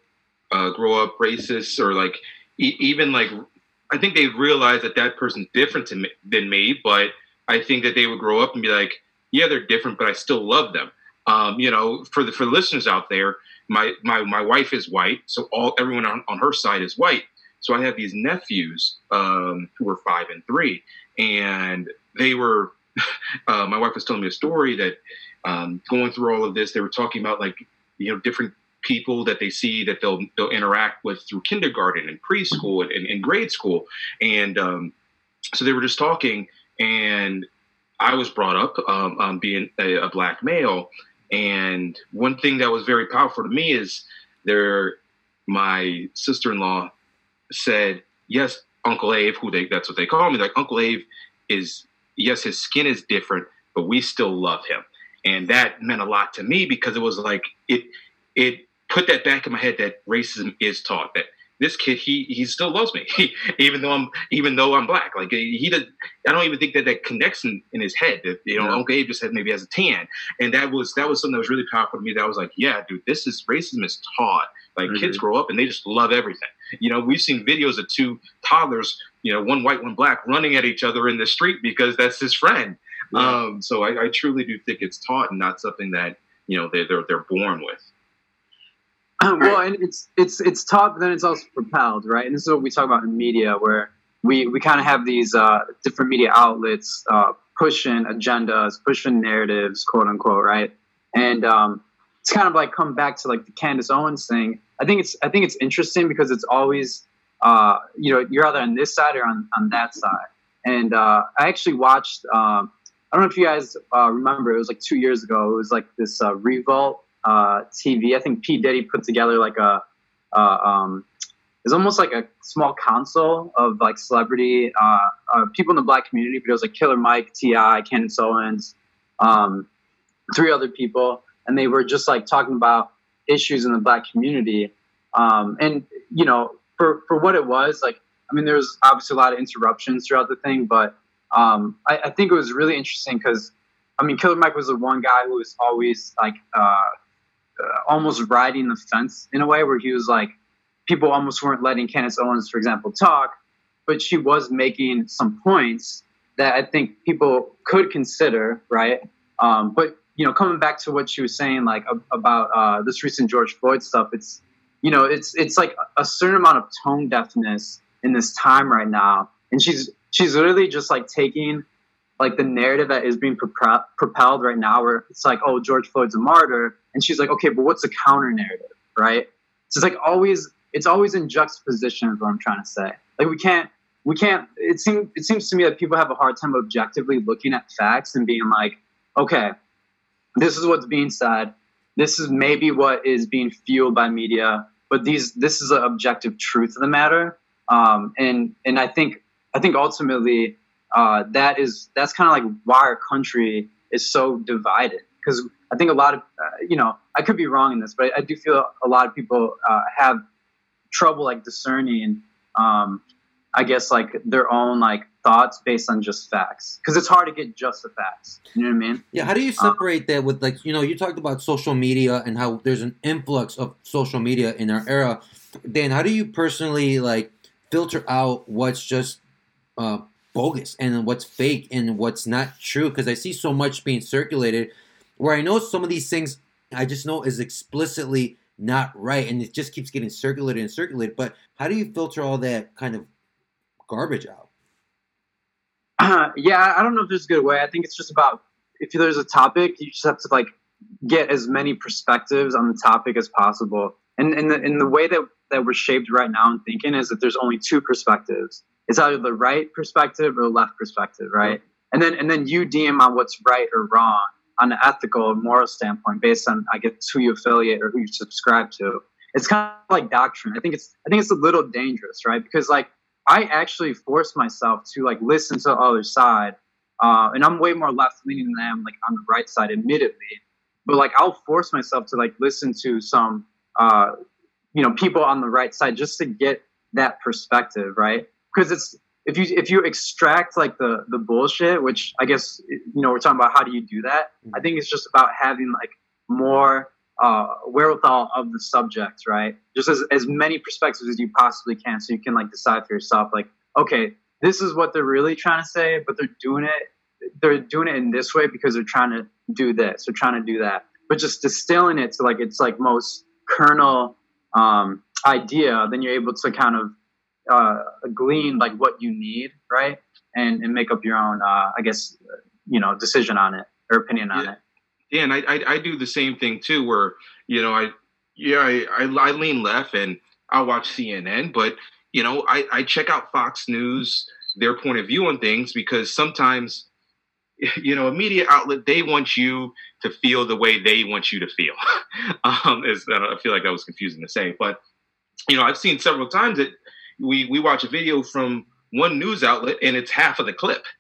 uh, grow up racist or like e- even like. I think they realize that that person's different me, than me, but I think that they would grow up and be like, yeah, they're different, but I still love them. Um, you know, for the for the listeners out there, my my my wife is white, so all everyone on, on her side is white. So I have these nephews um, who are five and three, and they were. Uh, my wife was telling me a story that um, going through all of this, they were talking about like you know different people that they see that they'll they'll interact with through kindergarten and preschool and, and, grade school, and um, so they were just talking, and I was brought up um, um, being a, a black male, and one thing that was very powerful to me is there, my sister-in-law said, yes, Uncle Abe, who they that's what they call me, like Uncle Abe is yes, his skin is different, but we still love him. And that meant a lot to me because it was like it it put that back in my head that racism is taught that this kid he he still loves me even though I'm even though I'm black. Like he does I don't even think that that connects in, in his head that you know Yeah. Uncle Abe just had maybe has a tan. And that was that was something that was really powerful to me. That I was like yeah dude this is racism is taught. Like I kids grow up and they just love everything. You know we've seen videos of two toddlers you know one white one black running at each other in the street because that's his friend. Um, so I, I truly do think it's taught and not something that you know they, they're they're born with. Well, and it's it's it's taught, but then it's also propelled, right? And this is what we talk about in media, where we we kind of have these uh, different media outlets uh, pushing agendas, pushing narratives, quote unquote, right? And um, it's kind of like come back to like the Candace Owens thing. I think it's I think it's interesting because it's always uh, you know you're either on this side or on on that side. And uh, I actually watched. Um, I don't know if you guys uh, remember. It was like two years ago. It was like this uh, Revolt uh, TV. I think P Diddy put together like a, uh, um, it's almost like a small council of like celebrity uh, uh, people in the black community. But it was like Killer Mike, T.I., Candace Owens, um, three other people, and they were just like talking about issues in the black community. Um, and you know, for for what it was, like I mean, there was obviously a lot of interruptions throughout the thing, but um, I, I think it was really interesting because I mean, Killer Mike was the one guy who was always like uh, almost riding the fence in a way where he was like, people almost weren't letting Candace Owens, for example, talk, but she was making some points that I think people could consider, right? Um, but you know, coming back to what she was saying, like about uh, this recent George Floyd stuff, it's you know, it's it's like a certain amount of tone deafness in this time right now, and she's she's literally just like taking like the narrative that is being propel- propelled right now, where it's like, oh, George Floyd's a martyr, and she's like, okay, but what's the counter narrative, right? So it's like always, it's always in juxtaposition. Is what I'm trying to say. Like we can't, we can't. It seems, it seems to me that people have a hard time objectively looking at facts and being like, okay, this is what's being said. This is maybe what is being fueled by media, but these, this is an objective truth of the matter. Um, and and I think, I think ultimately uh, that is that's kind of like why our country is so divided because I think a lot of uh, you know I could be wrong in this, but I do feel a lot of people uh, have trouble like discerning, um, I guess like their own like thoughts based on just facts because it's hard to get just the facts. You know what I mean? Yeah, how do you separate that with like you know you talked about social media and how there's an influx of social media in our era. Dan, how do you personally like filter out what's just uh, bogus and what's fake and what's not true? Because I see so much being circulated where I know some of these things I just know is explicitly not right and it just keeps getting circulated and circulated. But how do you filter all that kind of garbage out? Uh, yeah, I don't know if there's a good way. I think it's just about if there's a topic, you just have to like get as many perspectives on the topic as possible. And in the in the way that that we're shaped right now and thinking is that there's only two perspectives. It's either the right perspective or the left perspective, right? and then and then you deem on what's right or wrong on an ethical or moral standpoint based on I guess who you affiliate or who you subscribe to. It's kind of like doctrine. I think it's I think it's a little dangerous, right? Because like I actually force myself to like listen to the other side, uh, and I'm way more left leaning than I am like on the right side, admittedly. But like I'll force myself to like listen to some uh, you know people on the right side just to get that perspective, right? Because it's if you if you extract like the the bullshit, which I guess you know we're talking about how do you do that? I think it's just about having like more uh, wherewithal of the subject, right? Just as as many perspectives as you possibly can, so you can like decide for yourself, like okay, this is what they're really trying to say, but they're doing it they're doing it in this way because they're trying to do this, they're trying to do that, but just distilling it to like it's like most kernel um, idea, then you're able to kind of uh, glean like what you need, right, and and make up your own, uh, I guess, you know, decision on it or opinion on Yeah. it. Yeah, and I, I I do the same thing too, where you know I yeah I, I I lean left and I watch CNN, but you know I I check out Fox News, their point of view on things because sometimes you know a media outlet they want you to feel the way they want you to feel. um, is I I feel like that was confusing to say, but you know I've seen several times that we we watch a video from one news outlet and it's half of the clip.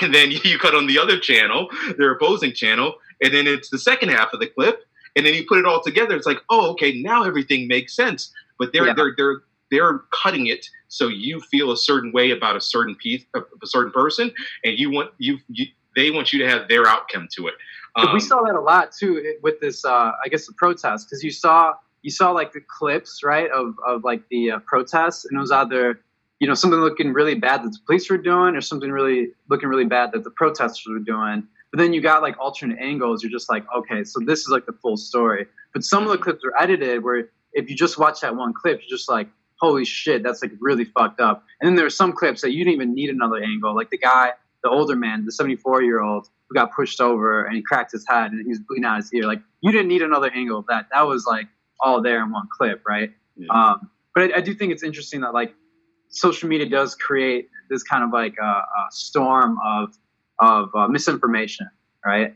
And then you cut on the other channel, their opposing channel, and then it's the second half of the clip, and then you put it all together. It's like, oh, okay, now everything makes sense. But they're Yeah. they're they're they're cutting it so you feel a certain way about a certain piece, of a certain person, and you want you, you they want you to have their outcome to it. But we Um, saw that a lot too with this, uh, I guess, the protest because you saw you saw like the clips, right, of of like the uh, protests, and it was either you know something looking really bad that the police were doing, or something really looking really bad that the protesters were doing. But then you got like alternate angles. You're just like, okay, so this is like the full story. But some of the clips are edited where if you just watch that one clip, you're just like, holy shit, that's like really fucked up. And then there are some clips that you didn't even need another angle, like the guy, the older man, the 74 year old who got pushed over and he cracked his head and he was bleeding out his ear. Like you didn't need another angle of that. That was like all there in one clip, right? Yeah. Um, but I, I do think it's interesting that like social media does create this kind of like a, a storm of of uh, misinformation, right?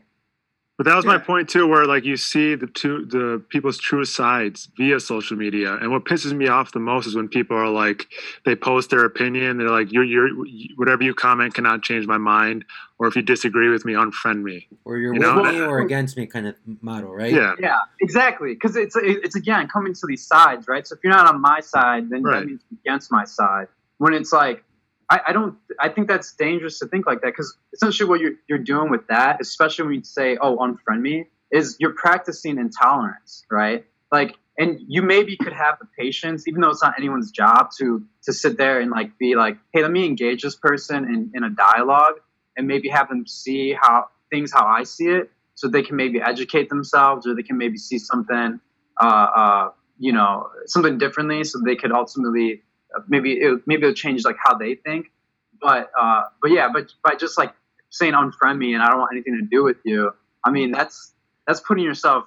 But that was my point too, where like you see the two the people's true sides via social media, and what pisses me off the most is when people are like they post their opinion, they're like you're you're whatever you comment cannot change my mind, or if you disagree with me, unfriend me. Or you're You with know? me or against me kind of model, right? Yeah, Yeah, exactly. Because it's it's again coming to these sides, right? So if you're not on my side, then Right. that means you're against my side. When it's like, I, I don't, I think that's dangerous to think like that because essentially what you're you're doing with that, especially when you say, oh, unfriend me, is you're practicing intolerance, right? Like, and you maybe could have the patience, even though it's not anyone's job to to sit there and like be like, hey, let me engage this person in in a dialogue and maybe have them see how things how I see it so they can maybe educate themselves or they can maybe see something uh, uh, you know something differently so they could ultimately maybe it, maybe it'll change like how they think but uh, but yeah but by just like saying unfriend me and I don't want anything to do with you I mean that's that's putting yourself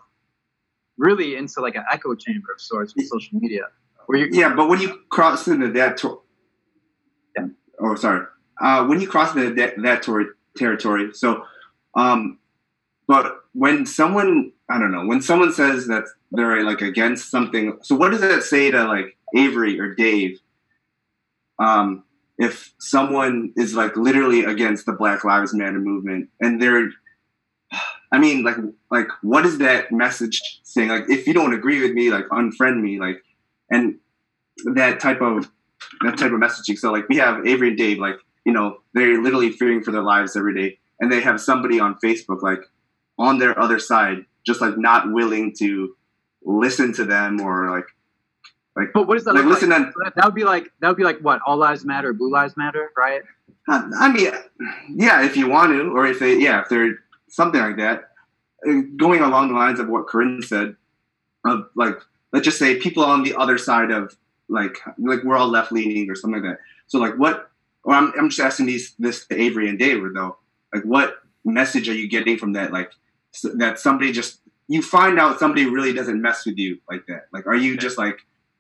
really into like an echo chamber of sorts with social media Yeah, but when you cross into that, to- Yeah. oh sorry, uh, when you cross into that, that tor- territory, so, um, but when someone, I don't know, when someone says that they're like against something, so what does that say to like Avery or Dave? Um, if someone is like literally against the Black Lives Matter movement and they're I mean, like, like, what is that message saying? Like, if you don't agree with me, like, unfriend me, like, and that type of that type of messaging. So, like, we have Avery and Dave, like, you know, they're literally fearing for their lives every day, and they have somebody on Facebook, like, on their other side, just like not willing to listen to them or like, like, but what is that like listen like? on. That, would be like that would be like what all lives matter blue lives matter right I mean, yeah, if you want to, or if they, yeah, if they're something like that, Uh, going along the lines of what Corinne said, of like, let's just say people on the other side of like, like we're all left leaning or something like that. So like, what? Or I'm, I'm just asking these this to Avery and David though. Like, what message are you getting from that? Like, s that somebody just you find out somebody really doesn't mess with you like that. Like, are you just like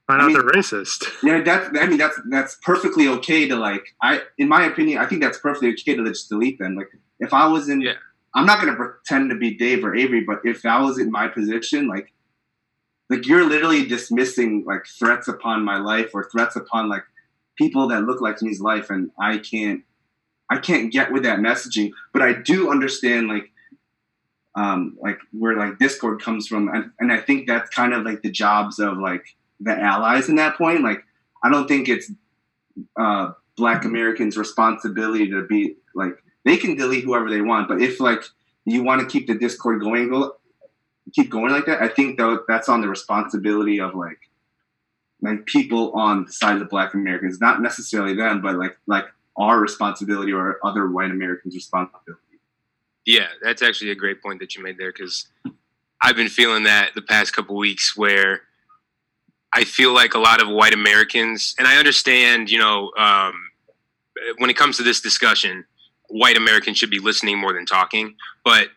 I mean- they're racist. Yeah, that's. I mean, that's that's perfectly okay to like. I, in my opinion, I think that's perfectly okay to just delete them. Like, if I was in, Yeah. I'm not gonna pretend to be Dave or Avery, but if I was in my position, like, like you're literally dismissing like threats upon my life or threats upon like people that look like me's life, and I can't, I can't get with that messaging. But I do understand like, um, like where like Discord comes from, and, and I think that's kind of like the jobs of like the allies in that point. Like, I don't think it's uh, Black Americans' responsibility to be like they can delete whoever they want, but if like you want to keep the Discord going, go keep going like that. I think though that's on the responsibility of like like people on the side of Black Americans, not necessarily them, but like like our responsibility or other white Americans' responsibility. Yeah, that's actually a great point that you made there because I've been feeling that the past couple weeks where I feel like a lot of white Americans, and I understand, you know, um, when it comes to this discussion, white Americans should be listening more than talking, but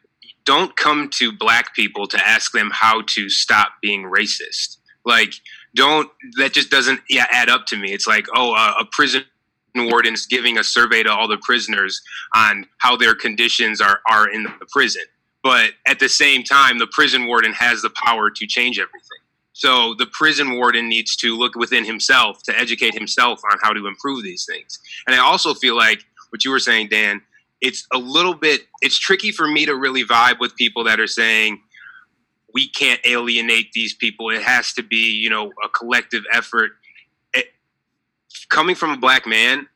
don't come to black people to ask them how to stop being racist. Like, don't, that just doesn't yeah, add up to me. It's like, oh, uh, a prison warden's giving a survey to all the prisoners on how their conditions are, are in the prison. But at the same time, the prison warden has the power to change everything. So the prison warden needs to look within himself to educate himself on how to improve these things. And I also feel like what you were saying, Dan, it's a little bit, it's tricky for me to really vibe with people that are saying, we can't alienate these people. It has to be, you know, a collective effort. It, coming from a black man,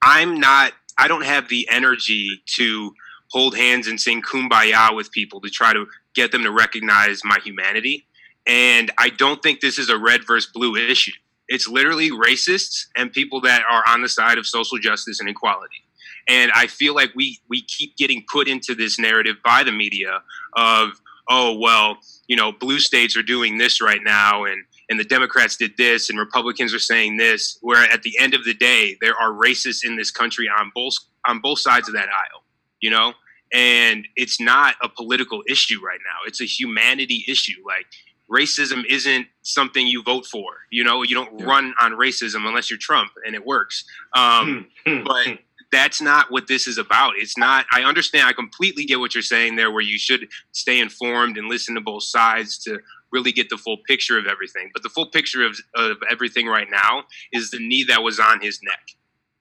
I'm not, I don't have the energy to hold hands and sing kumbaya with people to try to get them to recognize my humanity. And I don't think this is a red versus blue issue. It's literally racists and people that are on the side of social justice and equality. And I feel like we we keep getting put into this narrative by the media of, oh well, you know, blue states are doing this right now and and the Democrats did this and Republicans are saying this, where at the end of the day, there are racists in this country on both on both sides of that aisle, you know? And it's not a political issue right now. It's a humanity issue. Like racism isn't something you vote for. You know, you don't Yeah. run on racism unless you're Trump and it works. Um, hmm, hmm, hmm. but that's not what this is about. It's not. I understand. I completely get what you're saying there, where you should stay informed and listen to both sides to really get the full picture of everything. But the full picture of, of everything right now is the knee that was on his neck.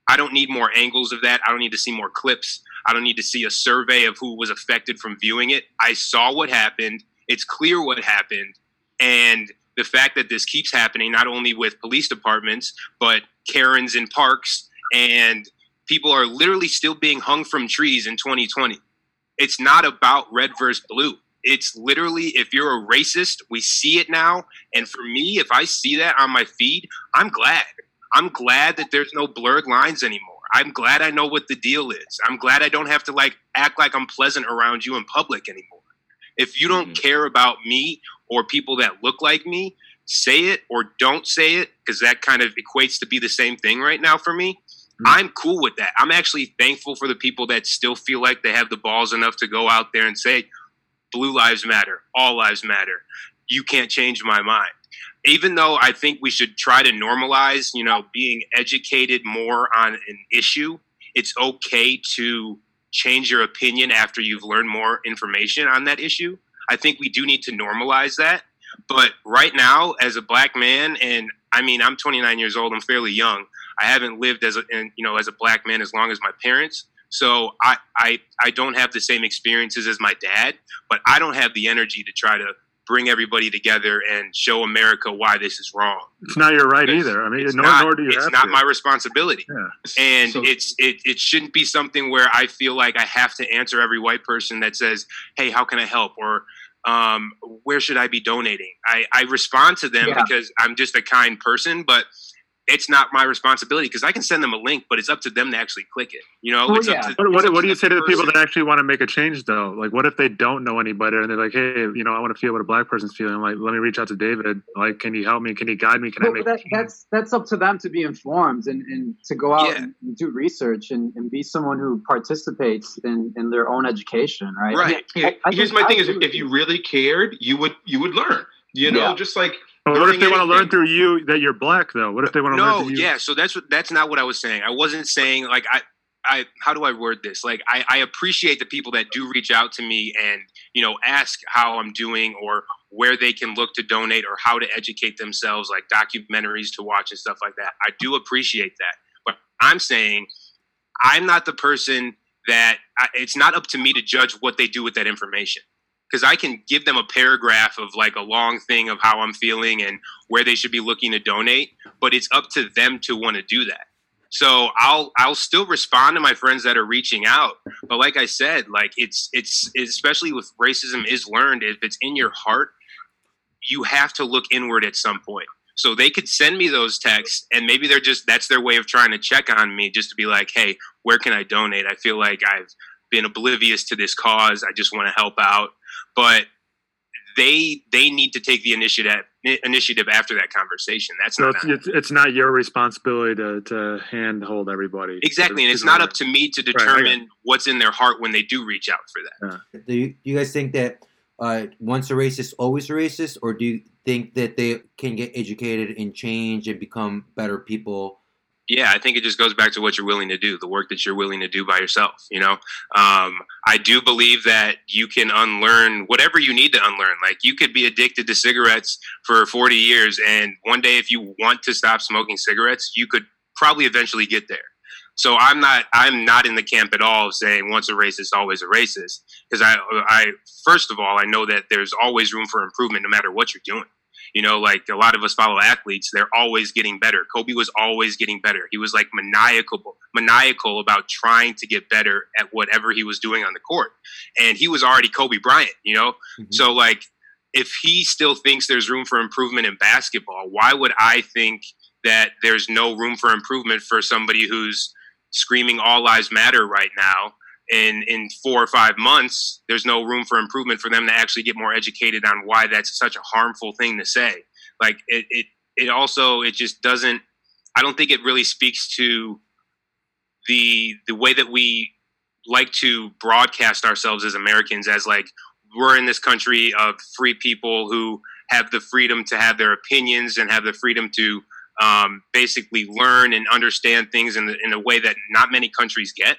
I don't need more angles of that. I don't need to see more clips. I don't need to see a survey of who was affected from viewing it. I saw what happened. It's clear what happened. And the fact that this keeps happening, not only with police departments, but Karens in parks, and people are literally still being hung from trees in 2020. It's not about red versus blue. It's literally, if you're a racist, we see it now. And for me, if I see that on my feed, I'm glad. I'm glad that there's no blurred lines anymore. I'm glad I know what the deal is. I'm glad I don't have to like act like I'm pleasant around you in public anymore. If you don't mm-hmm. care about me or people that look like me, say it or don't say it because that kind of equates to be the same thing right now for me. Mm-hmm. I'm cool with that. I'm actually thankful for the people that still feel like they have the balls enough to go out there and say, Blue lives matter, all lives matter. You can't change my mind. Even though I think we should try to normalize, you know, being educated more on an issue, it's okay to change your opinion after you've learned more information on that issue. I think we do need to normalize that. But right now, as a black man, and I mean, I'm 29 years old, I'm fairly young. I haven't lived as a, and, you know, as a black man as long as my parents. So I, I, I don't have the same experiences as my dad, but I don't have the energy to try to bring everybody together and show America why this is wrong. It's not your right either. I mean, It's nor, not, nor do you it's not to. my responsibility yeah. and So- it's it, it shouldn't be something where i feel like i have to answer every white person that says hey how can i help or um, where should i be donating i, I respond to them Yeah. because i'm just a kind person but it's not my responsibility because i can send them a link but it's up to them to actually click it you know Well, it's yeah. up to, What, it's what, up what do you say to the people that actually want to make a change, though? Like, what if they don't know any better and they're like, hey, you know, I want to feel what a black person's feeling. Like, let me reach out to David. Like, can you help me? Can you guide me? Can I make that, that's that's up to them to be informed and, and to go out Yeah. and do research and, and be someone who participates in, in their own education, right? Right. Here- I- I here's my I thing: is if you you. really cared, you would you would learn. You know, Yeah. just like But what if they want to learn through you that you're black though? What if they want to learn no through you? yeah so that's what that's not what i was saying. I wasn't saying like i i how do i word this? Like i i appreciate the people that do reach out to me and you know ask how i'm doing or where they can look to donate or how to educate themselves like documentaries to watch and stuff like that. I do appreciate that. But i'm saying i'm not the person that I, it's not up to me to judge what they do with that information because I can give them a paragraph of like a long thing of how I'm feeling and where they should be looking to donate, but it's up to them to want to do that. So I'll I'll still respond to my friends that are reaching out, but like I said, like it's it's especially with racism is learned if it's in your heart, you have to look inward at some point. So they could send me those texts, and maybe they're just that's their way of trying to check on me, just to be like, hey, where can I donate? I feel like I've been oblivious to this cause. I just want to help out but they they need to take the initiative initiative after that conversation. That's So not it's, it's, it's not your responsibility to, to hand hold everybody. exactly, and it's not up to me to I got determine what's in their heart when they do reach out for that. Do you, do you guys think that uh, once a racist, always a racist, or do you think that they can get educated and change and become better people? Yeah, I think it just goes back to what you're willing to do, the work that you're willing to do by yourself. You know, um, I do believe that you can unlearn whatever you need to unlearn. Like you could be addicted to cigarettes for 40 years, and one day, if you want to stop smoking cigarettes, you could probably eventually get there. So I'm not I'm not in the camp at all of saying once a racist, always a racist. Because I I first of all I know that there's always room for improvement no matter what you're doing. You know, like a lot of us follow athletes, they're always getting better. Kobe was always getting better. He was like maniacal, maniacal about trying to get better at whatever he was doing on the court. And he was already Kobe Bryant, you know? Mhm. So like if he still thinks there's room for improvement in basketball, why would I think that there's no room for improvement for somebody who's screaming all lives matter right now? In, in four or five months, there's no room for improvement for them to actually get more educated on why that's such a harmful thing to say. Like it, it, it also, it just doesn't, I don't think it really speaks to the, the way that we like to broadcast ourselves as Americans as like, we're in this country of free people who have the freedom to have their opinions and have the freedom to um, basically learn and understand things in, the, in a way that not many countries get.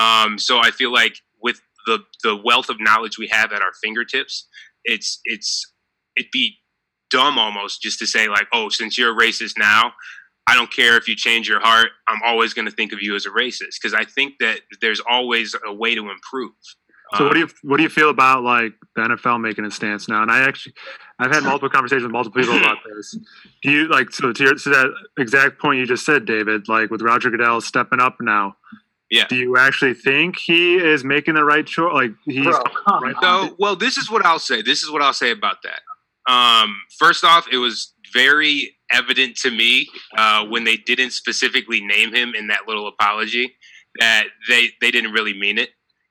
Um, so I feel like with the the wealth of knowledge we have at our fingertips, it's it's it'd be dumb almost just to say like, oh, since you're a racist now, I don't care if you change your heart. I'm always going to think of you as a racist because I think that there's always a way to improve. So what do Um, you what do you feel about like the NFL making a stance now? And I actually I've had multiple conversations with multiple people about this. Do you like so to, your, to that exact point you just said, David? Like with Roger Goodell stepping up now. Yeah. Do you actually think he is making the right choice? Like he's Bro, right. So, well, this is what I'll say. This is what I'll say about that. Um, first off, it was very evident to me uh, when they didn't specifically name him in that little apology that they they didn't really mean it.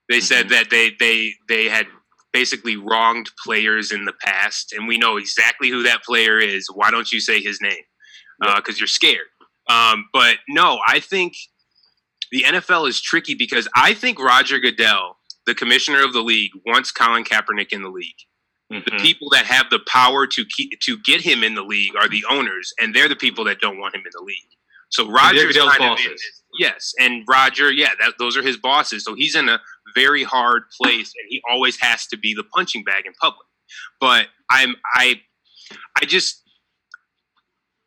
They said that they they they had basically wronged players in the past, and we know exactly who that player is. Why don't you say his name? Because you're scared. Um, but no, I think the NFL is tricky because I think Roger Goodell, the commissioner of the league, wants Colin Kaepernick in the league. The Mhm. people that have the power to keep, to get him in the league are the owners, and they're the people that don't want him in the league. So Roger's Goodell's kind of in bosses. yes, and Roger, yeah, that, those are his bosses. So he's in a very hard place, and he always has to be the punching bag in public. But I'm I I just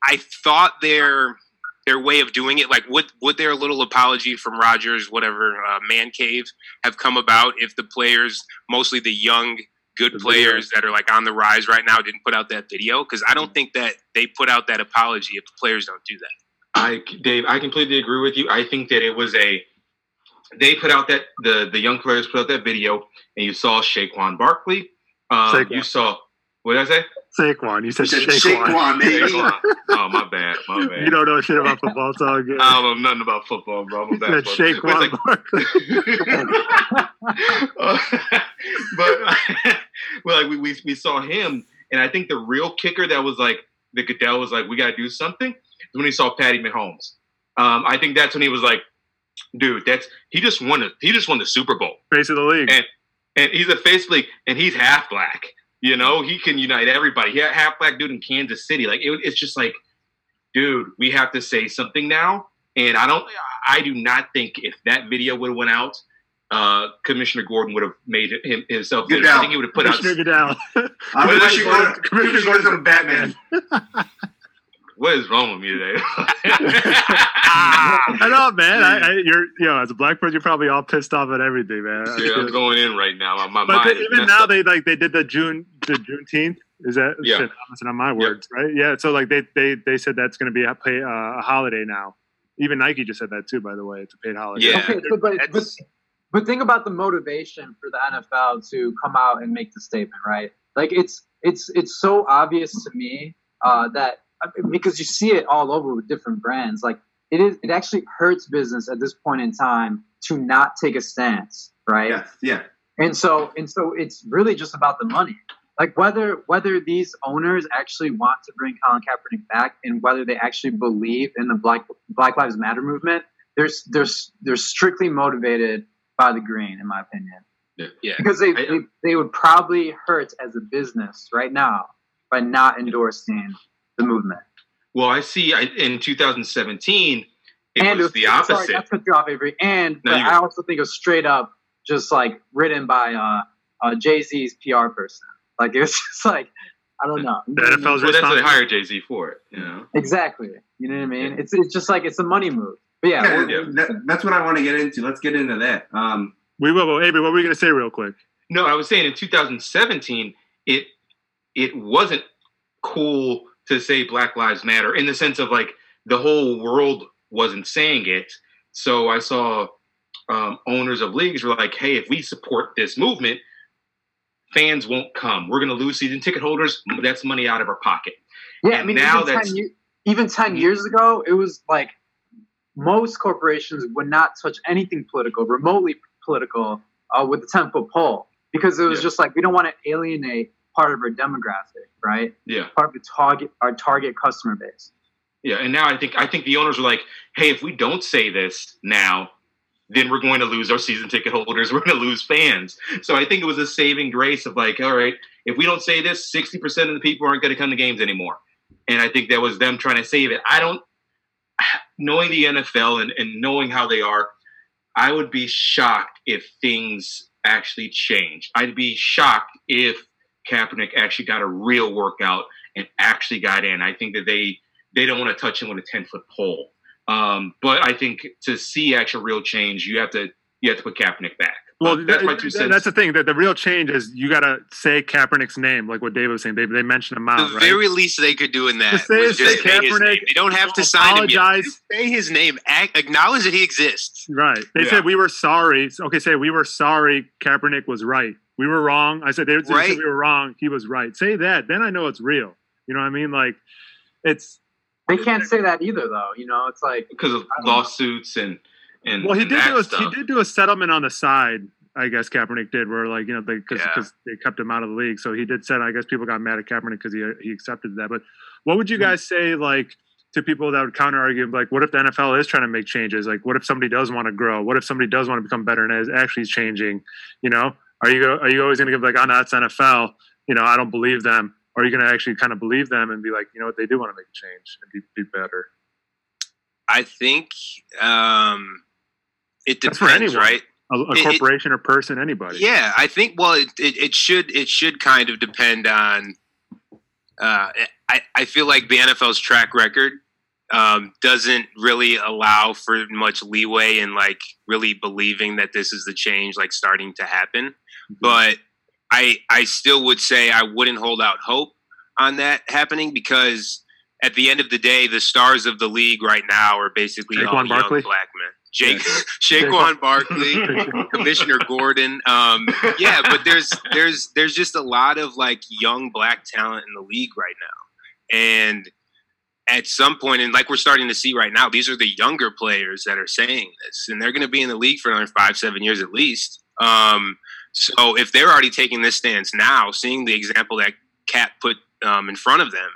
I thought their their way of doing it, like would would their little apology from Rogers, whatever uh, man cave, have come about if the players, mostly the young good The players that are like on the rise right now, didn't put out that video? Because I don't think that they put out that apology if the players don't do that. I, Dave, I completely agree with you. I think that it was a. They put out that the the young players put out that video, and you saw Shaquan Barkley. Um, Saquon. You saw what did I say? Saquon. You said You said Saquon. Shaquan, baby. Saquon. oh my bad, my bad. You don't know shit about football. It's all good. I don't know nothing about football, bro. I'm a You said basketball. But it's Saquon. like- but well, like we, we we saw him, and I think the real kicker that was like the Goodell was like, we got to do something. Is when he saw Patty Mahomes. Um, I think that's when he was like, dude, that's he just won the he just won the Super Bowl, Face of the league. And- and he's a face league, and he's half black. You know, he can unite everybody. He had half black dude in Kansas City. Like it, it's just like, dude, we have to say something now. And I don't, I do not think if that video would have went out, uh, Commissioner Gordon would have made him himself. Goodell. I think he would have put out. Commissioner Goodell. I'm What Commissioner is- Gordon- Commissioner Gordon's a Batman. What is wrong with me today? I know, man. I, I, you're, you know, as a black person, you're probably all pissed off at everything, man. Yeah, I'm going in right now. My, my but even now, up. they like they did the June, the Juneteenth. Is that Yeah. shit, I'm on my words, right? Yeah. So like they they they said that's going to be a pay uh, a holiday now. Even Nike just said that too. By the way, it's a paid holiday. Yeah. Okay, so, but, but, but think about the motivation for the NFL to come out and make the statement, right? Like it's it's it's so obvious to me uh, that because you see it all over with different brands, like it is it actually hurts business at this point in time to not take a stance, right? Yes, yeah. and so and so it's really just about the money like whether whether these owners actually want to bring Colin Kaepernick back and whether they actually believe in the black black lives matter movement there's there's they're strictly motivated by the green in my opinion Yeah. because they, I- they they would probably hurt as a business right now by not endorsing the movement Well, I see. I, in 2017, it and was it the opposite. cut you off, Avery. And No, but I also think it was straight up just like written by uh, uh, Jay Z's PR person. Like it was just like I don't know. The NFL's well, that's what they responsible. hired Jay Z for it. You know. exactly. You know what I mean? It's it's just like it's a money move. But yeah, Yeah, yeah. that- that's what I want to get into. Let's get into that. Um, We will. Well, Avery, what were you going to say real quick? No, I was saying in 2017, it it wasn't cool to say Black Lives Matter in the sense of like the whole world wasn't saying it. So I saw um, owners of leagues were like, "Hey, if we support this movement, fans won't come. We're going to lose season ticket holders. That's money out of our pocket." yeah. I mean, now even that's- ten, ye- even ten years ago, it was like most corporations would not touch anything political, remotely political, uh, with the ten foot pole because it was Yeah. just like we don't want to alienate part of our demographic, right? Yeah. Part of the target our target customer base. Yeah, and now I think I think the owners are like, hey, if we don't say this now, then we're going to lose our season ticket holders. We're going to lose fans. So I think it was a saving grace of like, all right, if we don't say this, sixty percent of the people aren't going to come to games anymore. And I think that was them trying to save it. I don't, knowing the NFL and, and knowing how they are, I would be shocked if things actually changed. I'd be shocked if Kaepernick actually got a real workout and actually got in. I think that they they don't want to touch him with a 10 foot pole. Um, but I think to see actual real change, you have to you have to put Kaepernick back. Well, Uh, that's my two cents. that's the thing. That the real change is you got to say Kaepernick's name, like what David was saying. They they mentioned him The out, right? very least they could do in that Just say was just say say Kaepernick. They don't have to sign him yet. apologize. Say his name. Acknowledge that he exists. Right. They Yeah. said we were sorry. Okay, say we were sorry. Kaepernick was right. We were wrong. I said they, they Right. said we were wrong. He was right. Say that. Then I know it's real. You know what I mean? Like, it's They can't say that either, though. You know, it's like because of I don't know. lawsuits and and well, he and did do a, he did do a settlement on the side. I guess Kaepernick did, where like you know because Yeah. because they kept him out of the league. So he did set. I guess people got mad at Kaepernick because he he accepted that. But what would you Hmm. guys say like? To people that would counter argue, like, what if the NFL is trying to make changes? Like, what if somebody does want to grow? What if somebody does want to become better and is actually changing? You know, are you go, are you always going to give like, oh no, it's NFL. You know, I don't believe them. Or are you going to actually kind of believe them and be like, you know what, they do want to make a change and be, be better? I think um, it That's for depends, anyone. right? A, a It- it- corporation or person, anybody. Yeah, I think. Well, it, it, it should it should kind of depend on. Uh, I I feel like the NFL's track record um, doesn't really allow for much leeway in like really believing that this is the change like starting to happen. But I I still would say I wouldn't hold out hope on that happening because at the end of the day, the stars of the league right now are basically all Saquon young Barkley? black men. Jake Shaquan Barkley. Commissioner Gordon. Um, yeah, but there's there's there's just a lot of like young black talent in the league right now, and at some point, and like we're starting to see right now, these are the younger players that are saying this, and they're going to be in the league for another five seven years at least. Um, so if they're already taking this stance now, seeing the example that Cat put um, in front of them,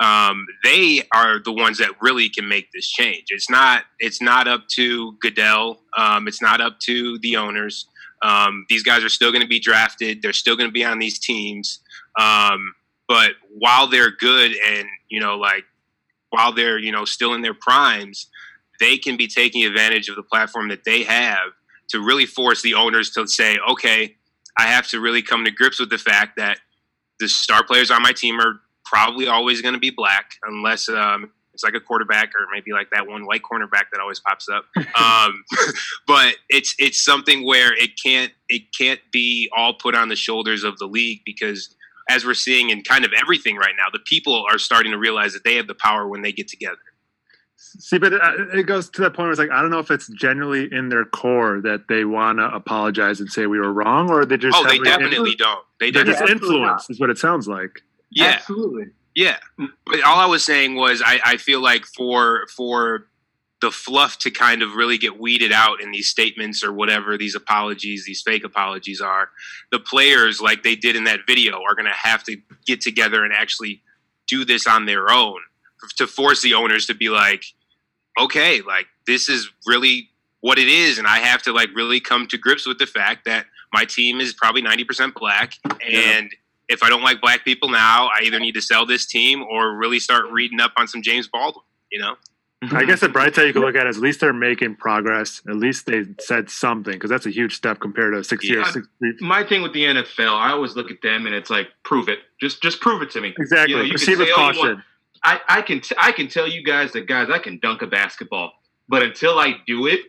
um, they are the ones that really can make this change. It's not it's not up to Goodell. Um, it's not up to the owners. Um, these guys are still going to be drafted. They're still going to be on these teams. Um, but while they're good and you know, like while they're you know still in their primes, they can be taking advantage of the platform that they have to really force the owners to say, okay, I have to really come to grips with the fact that the star players on my team are probably always going to be black, unless um, it's like a quarterback or maybe like that one white cornerback that always pops up. Um, but it's it's something where it can't it can't be all put on the shoulders of the league because as we're seeing in kind of everything right now, the people are starting to realize that they have the power when they get together. See, but it, it goes to that point where it's like I don't know if it's generally in their core that they want to apologize and say we were wrong, or they just Oh, they definitely influ- don't. They they're definitely just influence absolutely influenced, is what it sounds like. yeah. Absolutely. Yeah, but all I was saying was I, I feel like for for the fluff to kind of really get weeded out in these statements or whatever these apologies, these fake apologies are, the players like they did in that video are going to have to get together and actually do this on their own to force the owners to be like, okay, like this is really what it is, and I have to like really come to grips with the fact that my team is probably ninety percent black and if I don't like black people now, I either need to sell this team or really start reading up on some James Baldwin. You know, I guess the bright side you can look at is at least they're making progress. At least they said something because that's a huge step compared to six Yeah. years. Six, My thing with the NFL, I always look at them and it's like, prove it. Just just prove it to me. exactly. You know, you can Proceed with oh, say caution. Want. I, I can t- I can tell you guys that guys I can dunk a basketball, but until I do it,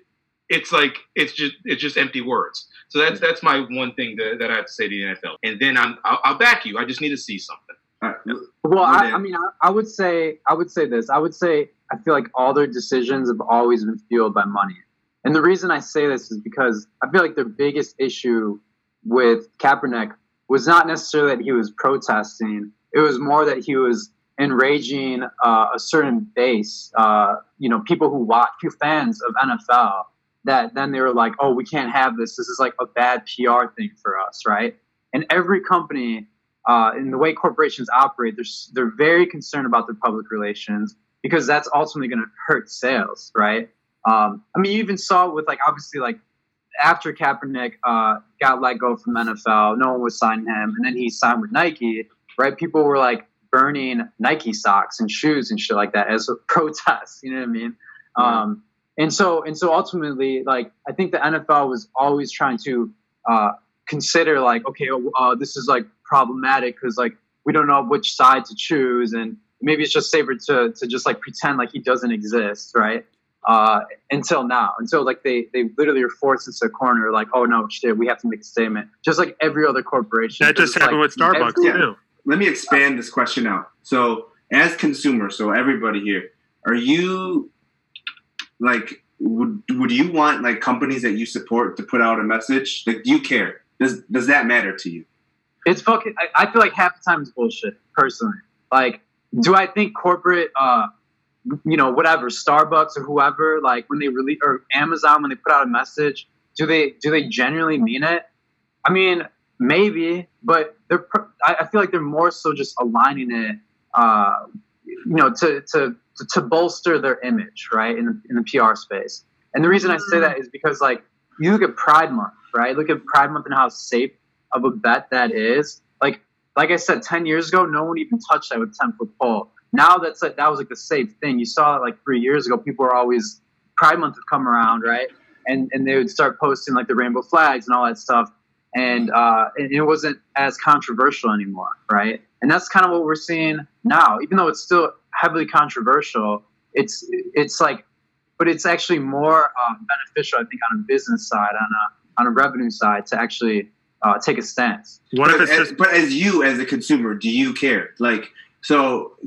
it's like it's just it's just empty words. So that's that's my one thing that, that I have to say to the NFL. And then I'm I'll, I'll back you. I just need to see something. All right. Well, I, I mean, I, I would say, I would say this. I would say, I feel like all their decisions have always been fueled by money. And the reason I say this is because I feel like their biggest issue with Kaepernick was not necessarily that he was protesting. It was more that he was enraging uh, a certain base, uh, you know, people who watch, few fans of NFL. That then they were like, oh, we can't have this. This is like a bad PR thing for us, right? And every company uh, in the way corporations operate, they're, they're very concerned about their public relations because that's ultimately going to hurt sales, right? Um, I mean, you even saw with like obviously like after Kaepernick uh, got let go from NFL, no one was signing him, and then he signed with Nike, right? People were like burning Nike socks and shoes and shit like that as a protest. You know what I mean? Um, and so and so ultimately, like I think the NFL was always trying to uh, consider like, okay, uh, this is like problematic because like we don't know which side to choose, and maybe it's just safer to to just like pretend like he doesn't exist, right? Uh, until now, until like they they literally are forced into a corner, like, oh no, shit, we have to make a statement, just like every other corporation. That just happened like with Starbucks every- too. Let me expand this question out. So, as consumers, so everybody here, are you like would would you want like companies that you support to put out a message? Like, do you care? Does does that matter to you? It's fucking. I, I feel like half the time it's bullshit. Personally, like, do I think corporate, uh, you know, whatever, Starbucks or whoever, like when they release or Amazon when they put out a message, do they do they genuinely mean it? I mean, maybe, but they're. I feel like they're more so just aligning it, uh, you know, to to to bolster their image, right, in the, in the PR space. And the reason I say that is because, like, you look at Pride Month, right? Look at Pride Month and how safe of a bet that is. Like, like I said, ten years ago, no one even touched that with ten foot pole. Now that's like that was like the safe thing. You saw it like three years ago. People were always Pride Month would come around, right? And and they would start posting like the rainbow flags and all that stuff. And uh, and it wasn't as controversial anymore, right? And that's kind of what we're seeing now. Even though it's still heavily controversial, it's it's like, but it's actually more um, beneficial, I think, on a business side, on a on a revenue side, to actually uh, take a stance. What if but, it's as, just but as you as a consumer, do you care? Like, so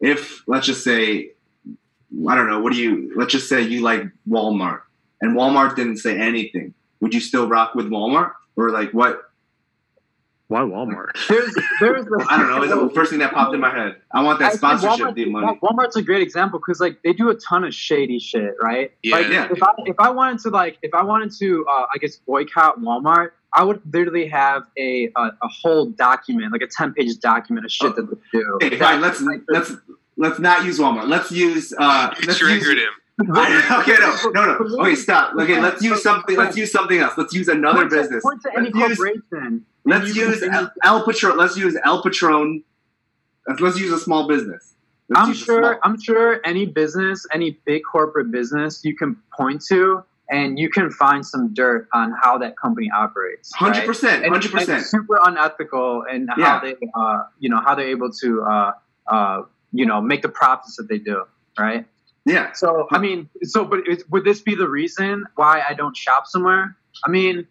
if let's just say, I don't know, what do you? Let's just say you like Walmart, and Walmart didn't say anything. Would you still rock with Walmart, or like what? why Walmart? There's there's I don't know. It's the first thing that popped in my head. I want that think sponsorship Walmart- deal money. Walmart's a great example because like they do a ton of shady shit, right? Yeah. Like Yeah. if I if I wanted to like if I wanted to uh, I guess boycott Walmart, I would literally have a a, a whole document, like a ten page document of shit that they do. Okay, fine. Let's let's let's not use Walmart. Let's use uh, let's triggered use, him. okay, no, no, no. Okay, stop. Okay, let's use something. Let's use something else. Let's use another point to- business. point to any Let's use- corporation. Let's use El, El Patron. Let's use El Patron. Let's, let's use a small business. Let's I'm sure. I'm sure any business, any big corporate business, you can point to, and you can find some dirt on how that company operates. Hundred percent. Hundred percent. super unethical and Yeah. how they, uh, you know, how they're able to, uh, uh, you know, make the profits that they do, right? Yeah. So, I mean, so, but would this be the reason why I don't shop somewhere? I mean,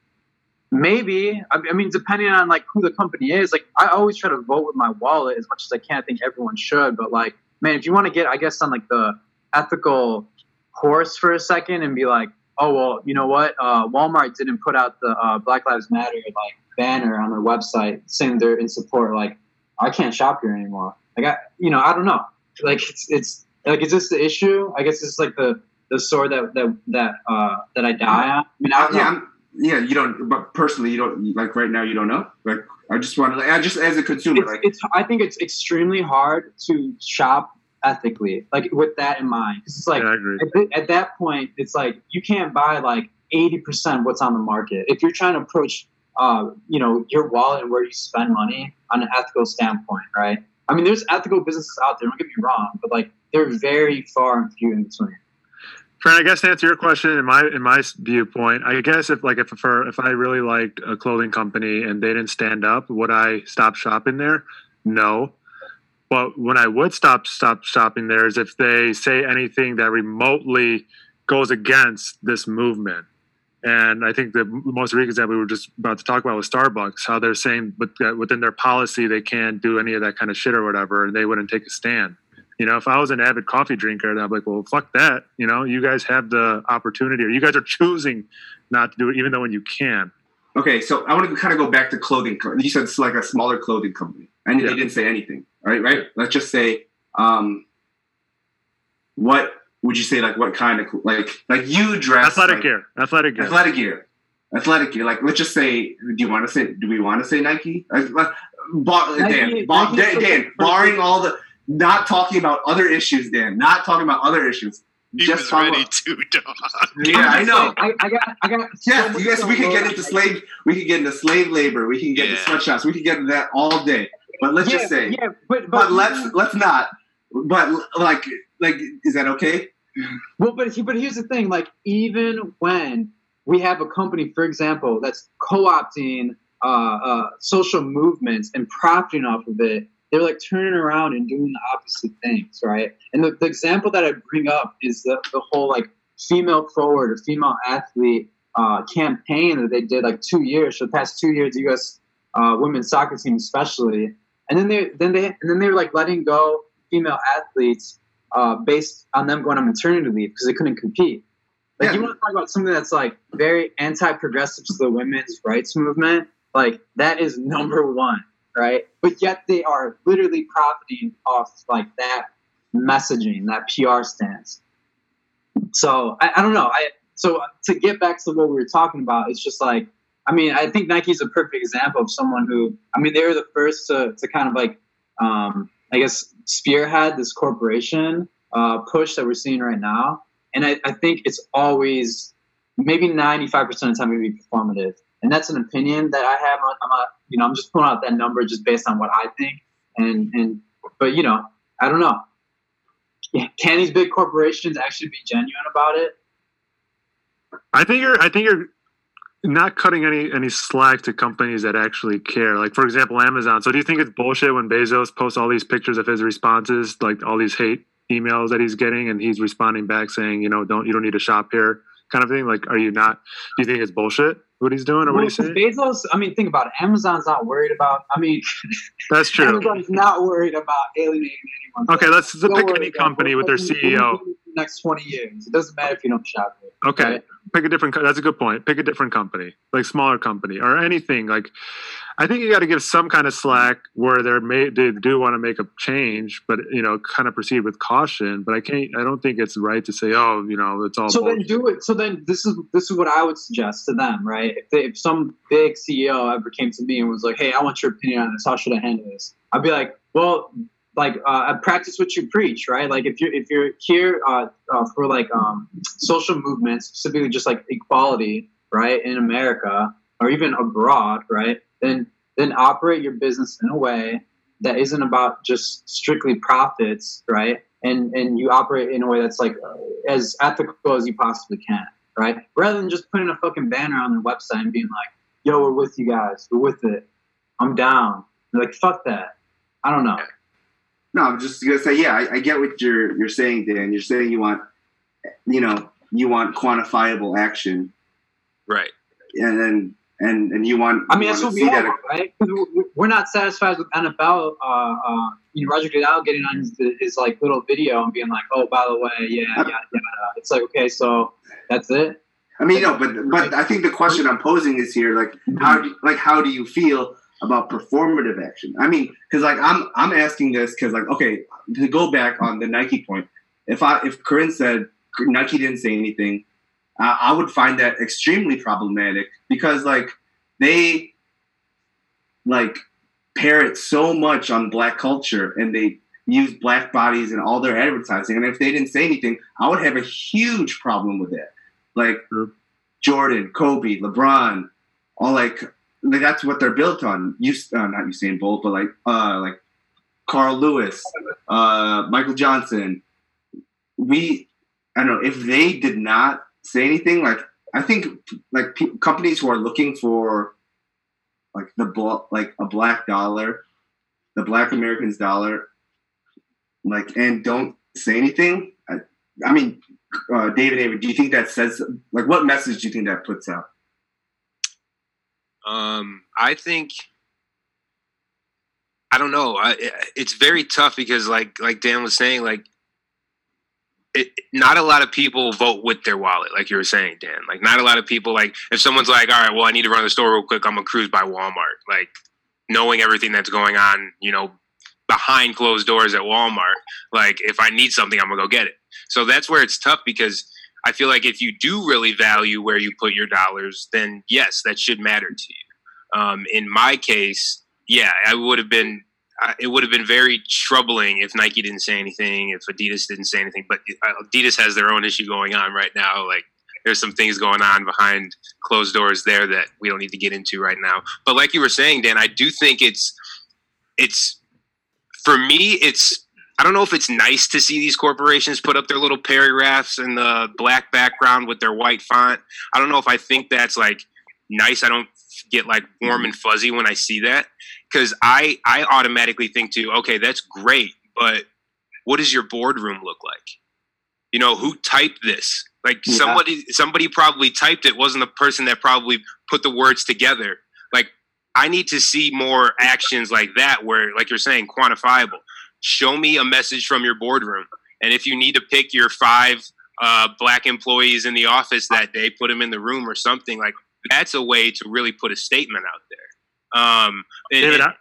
maybe. I I mean, depending on like who the company is. Like, I always try to vote with my wallet as much as I can. I think everyone should. But like, man, if you want to get, I guess, on like the ethical horse for a second and be like, oh well, you know what? Uh, Walmart didn't put out the uh, Black Lives Matter like banner on their website saying they're in support. Like, I can't shop here anymore. Like, I, you know, I don't know. Like, it's it's like, is this the issue? I guess it's like the the sword that that that uh, that I die on. I mean, I don't know. yeah. I'm, yeah. You don't. But personally, you don't like right now. You don't know. Like I just want to. Like, I just as a consumer, it's, like it's I think it's extremely hard to shop ethically, like with that in mind. 'Cause it's like yeah, I agree. at, th- at that point, it's like you can't buy like eighty percent what's on the market. If you're trying to approach, uh, you know, your wallet and where you spend money on an ethical standpoint, right? I mean, there's ethical businesses out there. Don't get me wrong, but like they're very far and few in between. Fran, I guess to answer your question, in my in my viewpoint, I guess if like if for if I really liked a clothing company and they didn't stand up, would I stop shopping there? No. But when I would stop stop shopping there is if they say anything that remotely goes against this movement. And I think the most recent example we were just about to talk about was Starbucks, how they're saying that uh, within their policy they can't do any of that kind of shit or whatever, and they wouldn't take a stand. You know, if I was an avid coffee drinker, then I'd be like, well, fuck that. You know, you guys have the opportunity, or you guys are choosing not to do it, even though when you can. okay. So I want to kind of go back to clothing. You said it's like a smaller clothing company, and Yeah. they didn't say anything. All right, right. Let's just say, um, what would you say? Like what kind of like like you dress Athletic like, gear, athletic gear. Athletic gear. Athletic gear. Like let's just say. Do you want to say? Do we want to say Nike? Like, like, bar, Nike- Dan, bar, Dan, Dan, barring all the, not talking about other issues, Dan. Not talking about other issues. He just was talking ready about- to, dog. Yeah, I know. I, I got, I got. so Yeah, you guys. We can get into slave. We can get into slave labor. We can get into sweatshops. We can get into that all day. But let's yeah, just say. yeah, but, But let's let's not. But like like is that okay? Well, but he- but here's the thing: like even when we have a company, for example, that's co-opting uh, uh, social movements and profiting off of it, they're like turning around and doing the opposite things, right? And the, the example that I bring up is the the whole like female forward or female athlete uh, campaign that they did like two years for the past two years, the U.S. Uh, women's soccer team especially, and then they then they and then they were like letting go female athletes uh, based on them going on maternity leave because they couldn't compete. Like Yeah. you want to talk about something that's like very anti-progressive to the women's rights movement, like that is number one, right? But yet they are literally profiting off like that messaging, that PR stance. So I, I don't know. I so to get back to what we were talking about, it's just like I mean, I think Nike's a perfect example of someone who I mean they were the first to to kind of like um, I guess spearhead this corporation uh, push that we're seeing right now. And I, I think it's always maybe 95% of the time going to be performative. And that's an opinion that I have. I'm you know, I'm just pulling out that number just based on what I think. And, and, but you know, I don't know. Can these big corporations actually be genuine about it? I think you're. I think you're not cutting any any slack to companies that actually care. Like for example, Amazon. So do you think it's bullshit when Bezos posts all these pictures of his responses, like all these hate emails that he's getting, and he's responding back saying, you know, don't you don't need to shop here, kind of thing. Like, are you not? Do you think it's bullshit what he's doing or what he's saying? Bezos, I mean, think about it. Amazon's not worried about, I mean, That's true. Amazon's not worried about alienating anyone. Okay, let's Don't pick any company with their what we- what CEO. we do in the Next 20 years. It doesn't matter if you don't shop. Okay, right? pick a different. That's a good point. Pick a different company, like smaller company or anything. Like, I think you got to give some kind of slack where they're may they do want to make a change, but you know, kind of proceed with caution. But I can't. I don't think it's right to say, oh, you know, it's all. so then do it. So then this is this is what I would suggest to them, right? If, they, if some big CEO ever came to me and was like, "Hey, I want your opinion on this. How should I handle this?" I'd be like, "Well, like uh, practice what you preach, right? Like if you're if you're here uh, uh, for like um, social movements, specifically just like equality, right, in America or even abroad, right? Then then operate your business in a way that isn't about just strictly profits, right? And and you operate in a way that's like uh, as ethical as you possibly can, right? Rather than just putting a fucking banner on their website and being like, "Yo, we're with you guys. We're with it. I'm down." They're like, "Fuck that." I don't know. No, I'm just gonna say, yeah, I, I get what you're you're saying, Dan. You're saying you want, you know, you want quantifiable action, Right. and then and and you want. I mean, that's what we see all that- want, right? We're not satisfied with NFL. Uh, uh, you know, Roger Goodell getting on his, his like little video and being like, "Oh, by the way, yeah, yeah, yeah." It's like, okay, so that's it. I mean, no, but but I think the question I'm posing is here, like, how do like how do you feel about performative action? I mean, because like I'm I'm asking this because like okay, to go back on the Nike point, if I if Corinne said Nike didn't say anything, uh, I would find that extremely problematic because like they like parrot so much on black culture and they use black bodies in all their advertising, and if they didn't say anything, I would have a huge problem with that. Like Jordan, Kobe, LeBron, all like, like that's what they're built on. You uh, not Usain Bolt, but like uh like Carl Lewis, uh Michael Johnson. We I don't know if they did not say anything. Like I think like companies who are looking for like the bl- like a black dollar, the black American's dollar, like and don't say anything. I, I mean, uh, David, David, do you think that says like what message do you think that puts out? Um, I think I don't know. I, it's very tough because, like, like Dan was saying, like, it, not a lot of people vote with their wallet, like you were saying, Dan. Like, not a lot of people like if someone's like, "All right, well, I need to run the store real quick. I'm gonna cruise by Walmart." Like, knowing everything that's going on, you know, behind closed doors at Walmart. Like, if I need something, I'm gonna go get it. So that's where it's tough because I feel like if you do really value where you put your dollars, then yes, that should matter to you. Um, in my case, yeah, I would have been. It would have been very troubling if Nike didn't say anything, if Adidas didn't say anything. But uh, Adidas has their own issue going on right now. Like there's some things going on behind closed doors there that we don't need to get into right now. But like you were saying, Dan, I do think it's it's for me. It's I don't know if it's nice to see these corporations put up their little paragraphs in the black background with their white font. I don't know if I think that's like nice. I don't get like warm and fuzzy when I see that because I I automatically think to okay that's great, but what does your boardroom look like? You know who typed this? Like Yeah. somebody somebody probably typed it. Wasn't the person that probably put the words together. Like I need to see more actions like that where like you're saying quantifiable. Show me a message from your boardroom, and if you need to pick your five uh, black employees in the office that day, put them in the room or something like that's a way to really put a statement out there. Um, and- David, I,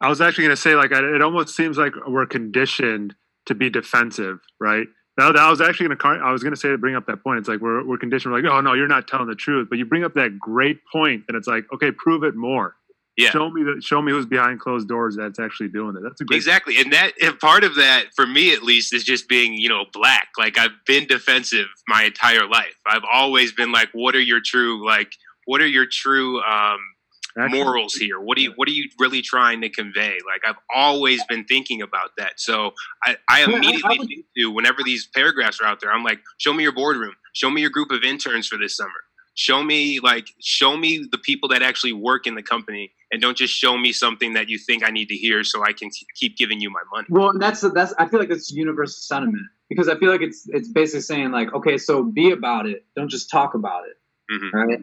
I was actually going to say, like, I- it almost seems like we're conditioned to be defensive, right? Now, that I was actually going to, I was going to say to bring up that point. It's like we're we're conditioned. We're like, oh no, you're not telling the truth. But you bring up that great point, and it's like, okay, prove it more. Yeah. Show me that. Show me who's behind closed doors that's actually doing it. That's a great. Exactly, and that and part of that for me at least is just being you know black. Like I've been defensive my entire life. I've always been like, what are your true like? What are your true um, action. morals here? What do you What are you really trying to convey? Like I've always been thinking about that. So I, I Yeah, I- I immediately think to whenever these paragraphs are out there, I'm like, show me your boardroom. Show me your group of interns for this summer. Show me like show me the people that actually work in the company, and don't just show me something that you think I need to hear so I can keep giving you my money. Well, and that's that's. I feel like that's universal sentiment because I feel like it's it's basically saying like, okay, so be about it, don't just talk about it, Mhm. right?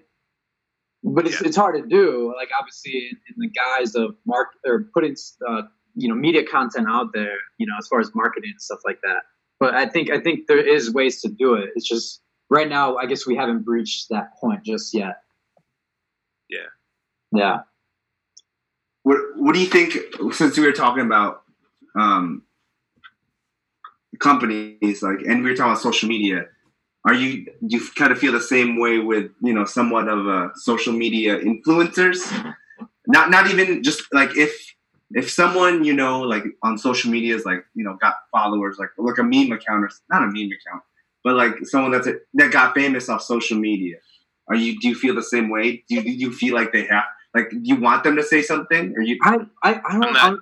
But it's, it's hard to do. Like obviously, in, in the guise of mark or putting uh, you know media content out there, you know, as far as marketing and stuff like that. But I think I think there is ways to do it. It's just right now, I guess we haven't breached that point just yet. Yeah. Yeah. What What do you think? Since we were talking about um, companies, like, and we were talking about social media, are you do you kind of feel the same way with you know somewhat of a social media influencers? Not not even just like if if someone you know like on social media is like you know got followers like like a meme account or not a meme account but like someone that's a, that got famous off social media are you do you feel the same way? Do you, do you feel like they have like you want them to say something? Or you I I, I don't I'm not-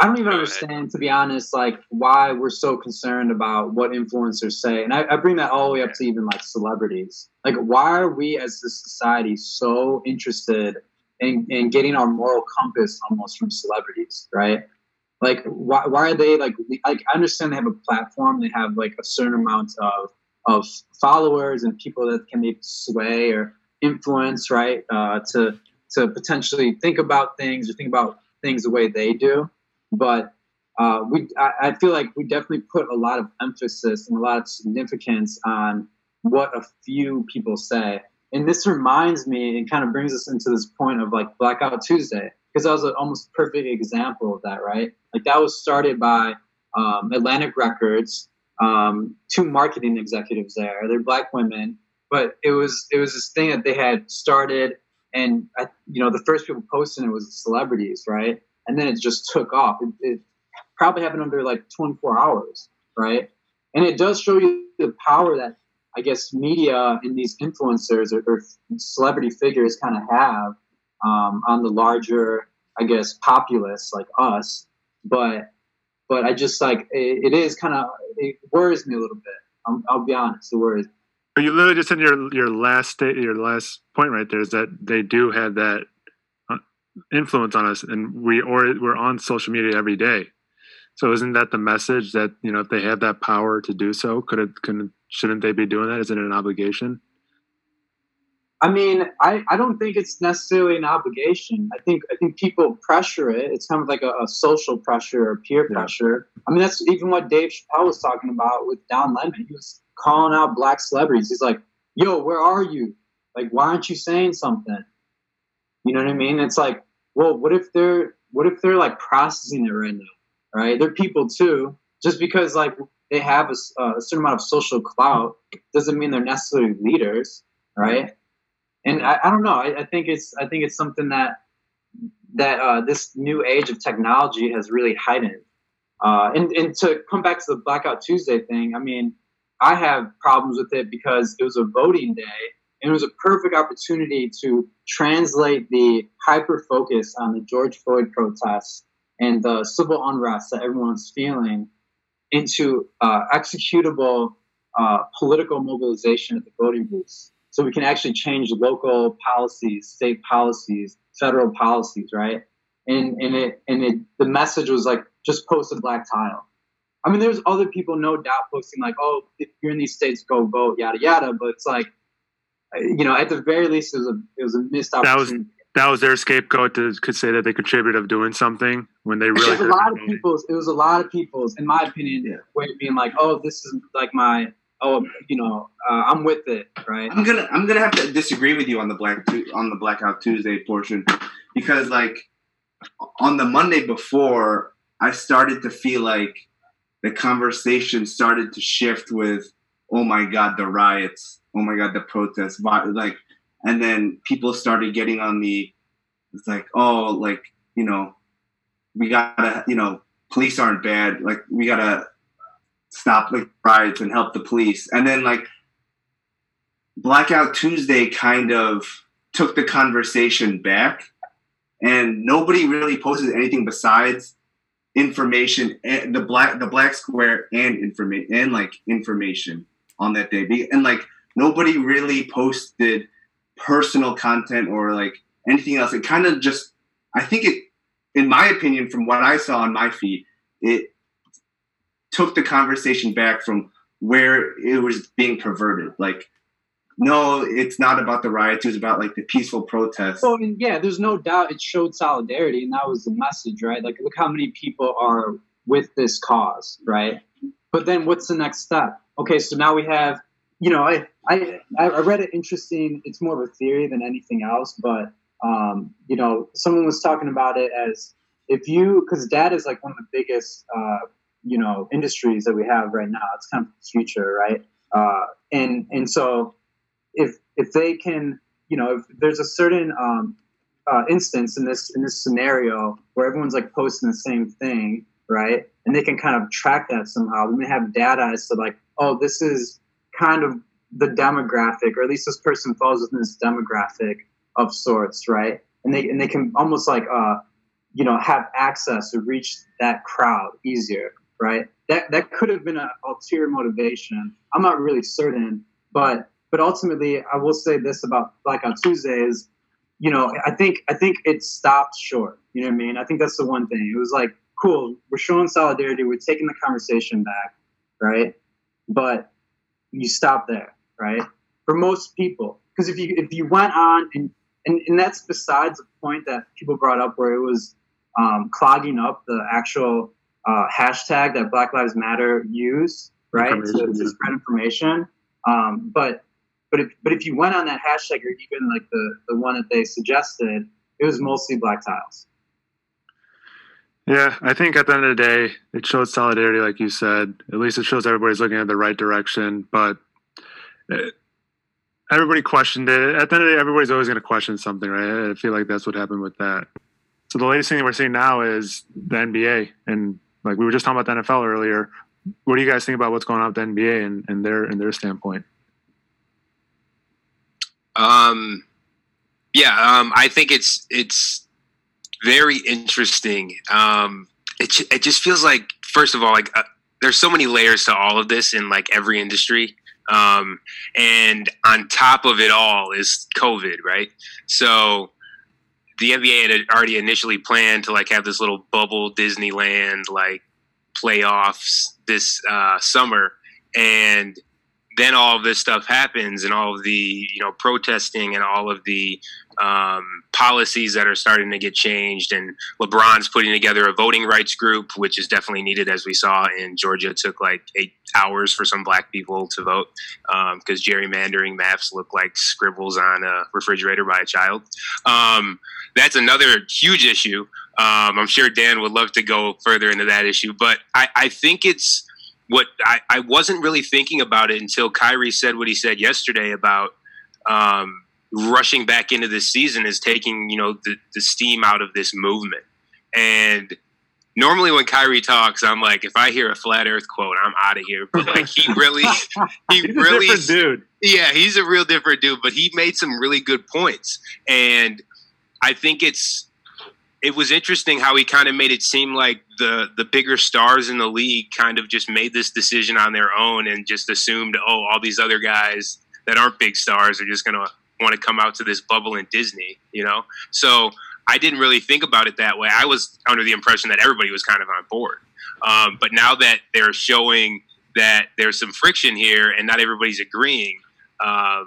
I, don't even understand to be honest like why we're so concerned about what influencers say and I, I bring that all the way up to even like celebrities. Like why are we as a society so interested in, in getting our moral compass almost from celebrities right? Like why, why are they like like I understand they have a platform they have like a certain amount of of followers and people that can maybe sway or influence right uh, to to potentially think about things or think about things the way they do. But uh, we, I, I feel like we definitely put a lot of emphasis and a lot of significance on what a few people say. And this reminds me and kind of brings us into this point of like Blackout Tuesday, because that was an almost perfect example of that, right? Like that was started by um, Atlantic Records, um, two marketing executives there. They're black women, but it was it was this thing that they had started and I, you know the first people posting it was celebrities right and then it just took off. It, it probably happened under like 24 hours right? And it does show you the power that i guess media and these influencers or, or celebrity figures kind of have um, on the larger i guess populace like us. But but i just like it, it is kind of it worries me a little bit. I'll, I'll be honest it worries you literally just in your your last state, your last point right there is that they do have that influence on us, and we or we're on social media every day. So isn't that the message that you know if they have that power to do so, could it can shouldn't they be doing that? Isn't it an obligation? I mean, I, I don't think it's necessarily an obligation. I think I think people pressure it. It's kind of like a, a social pressure or peer Yeah. pressure. I mean, that's even what Dave Chappelle was talking about with Don Lemon. He was calling out black celebrities. He's like, "Yo, where are you? Like, why aren't you saying something?" You know what I mean? It's like, well, what if they're what if they're like processing it right now? Right? They're people too. Just because like they have a, a certain amount of social clout doesn't mean they're necessarily leaders, right? and I, I don't know. I, I think it's I think it's something that that uh, this new age of technology has really heightened. Uh, and and to come back to the Blackout Tuesday thing, I mean, I have problems with it because it was a voting day and it was a perfect opportunity to translate the hyper focus on the George Floyd protests and the civil unrest that everyone's feeling into uh, executable uh, political mobilization at the voting booths so we can actually change local policies, state policies, federal policies, right? And and it and it the message was like just post a black tile. I mean, there's other people, no doubt, posting like, "Oh, if you're in these states, go vote," yada yada. But it's like, you know, at the very least, it was a it was a missed opportunity. That was that was their scapegoat to could say that they contributed of doing something when they really. It was a lot of been doing it. people's. It was a lot of people's, in my opinion, Yeah. way of being like, "Oh, this is like my." Oh, you know, uh, I'm with it, right? I'm gonna I'm gonna have to disagree with you on the black on the blackout Tuesday portion because like on the Monday before I started to feel like the conversation started to shift with oh my god the riots oh my god the protests like and then people started getting on the it's like oh like you know we gotta you know police aren't bad like we gotta stop the riots and help the police. And then like Blackout Tuesday kind of took the conversation back, and nobody really posted anything besides information, and the black the black square and information and like information on that day, and like nobody really posted personal content or like anything else. It kind of just, I think it, in my opinion, from what I saw on my feed, it took the conversation back from where it was being perverted, like no, it's not about the riots. It was about like the peaceful protests. Well, and yeah, there's no doubt it showed solidarity, and that was the message, right? Like, look how many people are with this cause, right? But then, what's the next step? Okay, so now we have, you know, I I I read it interesting. It's more of a theory than anything else, but um, you know, someone was talking about it as if you, because data is like one of the biggest, uh, you know, industries that we have right now. It's kind of the future, right? Uh, and and so if if they can you know if there's a certain um, uh, instance in this in this scenario where everyone's like posting the same thing, right? And they can kind of track that somehow. They may have data as to like, oh, this is kind of the demographic, or at least this person falls within this demographic of sorts, right? And they and they can almost like uh, you know have access to reach that crowd easier, right? That that could have been an ulterior motivation. I'm not really certain, but but ultimately, I will say this about Blackout Tuesday is, you know, I think I think it stopped short. You know what I mean? I think that's the one thing. It was like, cool, we're showing solidarity, we're taking the conversation back, right? But you stop there, right? For most people, because if you if you went on and and, and that's besides the point that people brought up where it was um, clogging up the actual uh, hashtag that Black Lives Matter use, right, to, to spread information. Um, but but if but if you went on that hashtag or even like the the one that they suggested, it was mostly black tiles. Yeah, I think at the end of the day, it shows solidarity, like you said. At least it shows everybody's looking in the right direction. But it, everybody questioned it. At the end of the day, everybody's always going to question something, right? I feel like that's what happened with that. So the latest thing that we're seeing now is the NBA, and like we were just talking about the NFL earlier. What do you guys think about what's going on with the NBA and, and their and their standpoint? Um, yeah, um, I think it's it's very interesting. Um, it it just feels like first of all, like uh, there's so many layers to all of this in like every industry. Um, and on top of it all is COVID, right? So the NBA had already initially planned to like have this little bubble Disneyland like playoffs this uh, summer, and then all of this stuff happens and all of the you know protesting and all of the um, policies that are starting to get changed and lebron's putting together a voting rights group which is definitely needed as we saw in georgia. It took like eight hours for some black people to vote because um, gerrymandering maps look like scribbles on a refrigerator by a child. Um, that's another huge issue. Um, i'm sure dan would love to go further into that issue but I, I think it's what I, I wasn't really thinking about it until Kyrie said what he said yesterday about um, rushing back into this season is taking you know the, the steam out of this movement. And normally when Kyrie talks, I'm like, if I hear a flat Earth quote, I'm out of here. But like he really, he He's really, dude. yeah, he's a real different dude. But he made some really good points, and I think it's it was interesting how he kind of made it seem like the the bigger stars in the league kind of just made this decision on their own and just assumed, oh, all these other guys that aren't big stars are just going to want to come out to this bubble in Disney, you know? So I didn't really think about it that way. I was under the impression that everybody was kind of on board. Um, but now that they're showing that there's some friction here and not everybody's agreeing, um,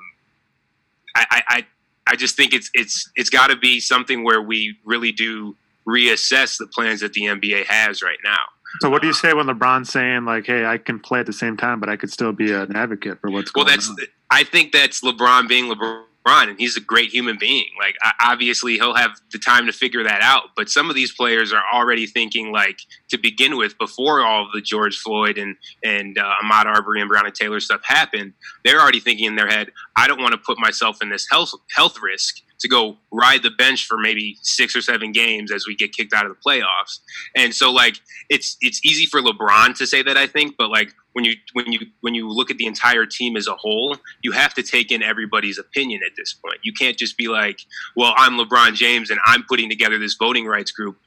I, I, I just think it's it's it's got to be something where we really do reassess the plans that the NBA has right now. So what do you say when LeBron's saying like, "Hey, I can play at the same time, but I could still be an advocate for what's Well, going that's on"? I think that's LeBron being LeBron, and he's a great human being. Like obviously he'll have the time to figure that out, but some of these players are already thinking like to begin with before all the George Floyd and and uh, Ahmaud Arbery and Breonna Taylor stuff happened. They're already thinking in their head, I don't want to put myself in this health health risk to go ride the bench for maybe six or seven games as we get kicked out of the playoffs. And so like it's it's easy for LeBron to say that I think, but like when you when you when you look at the entire team as a whole, you have to take in everybody's opinion at this point. You can't just be like, "Well, I'm LeBron James and I'm putting together this voting rights group.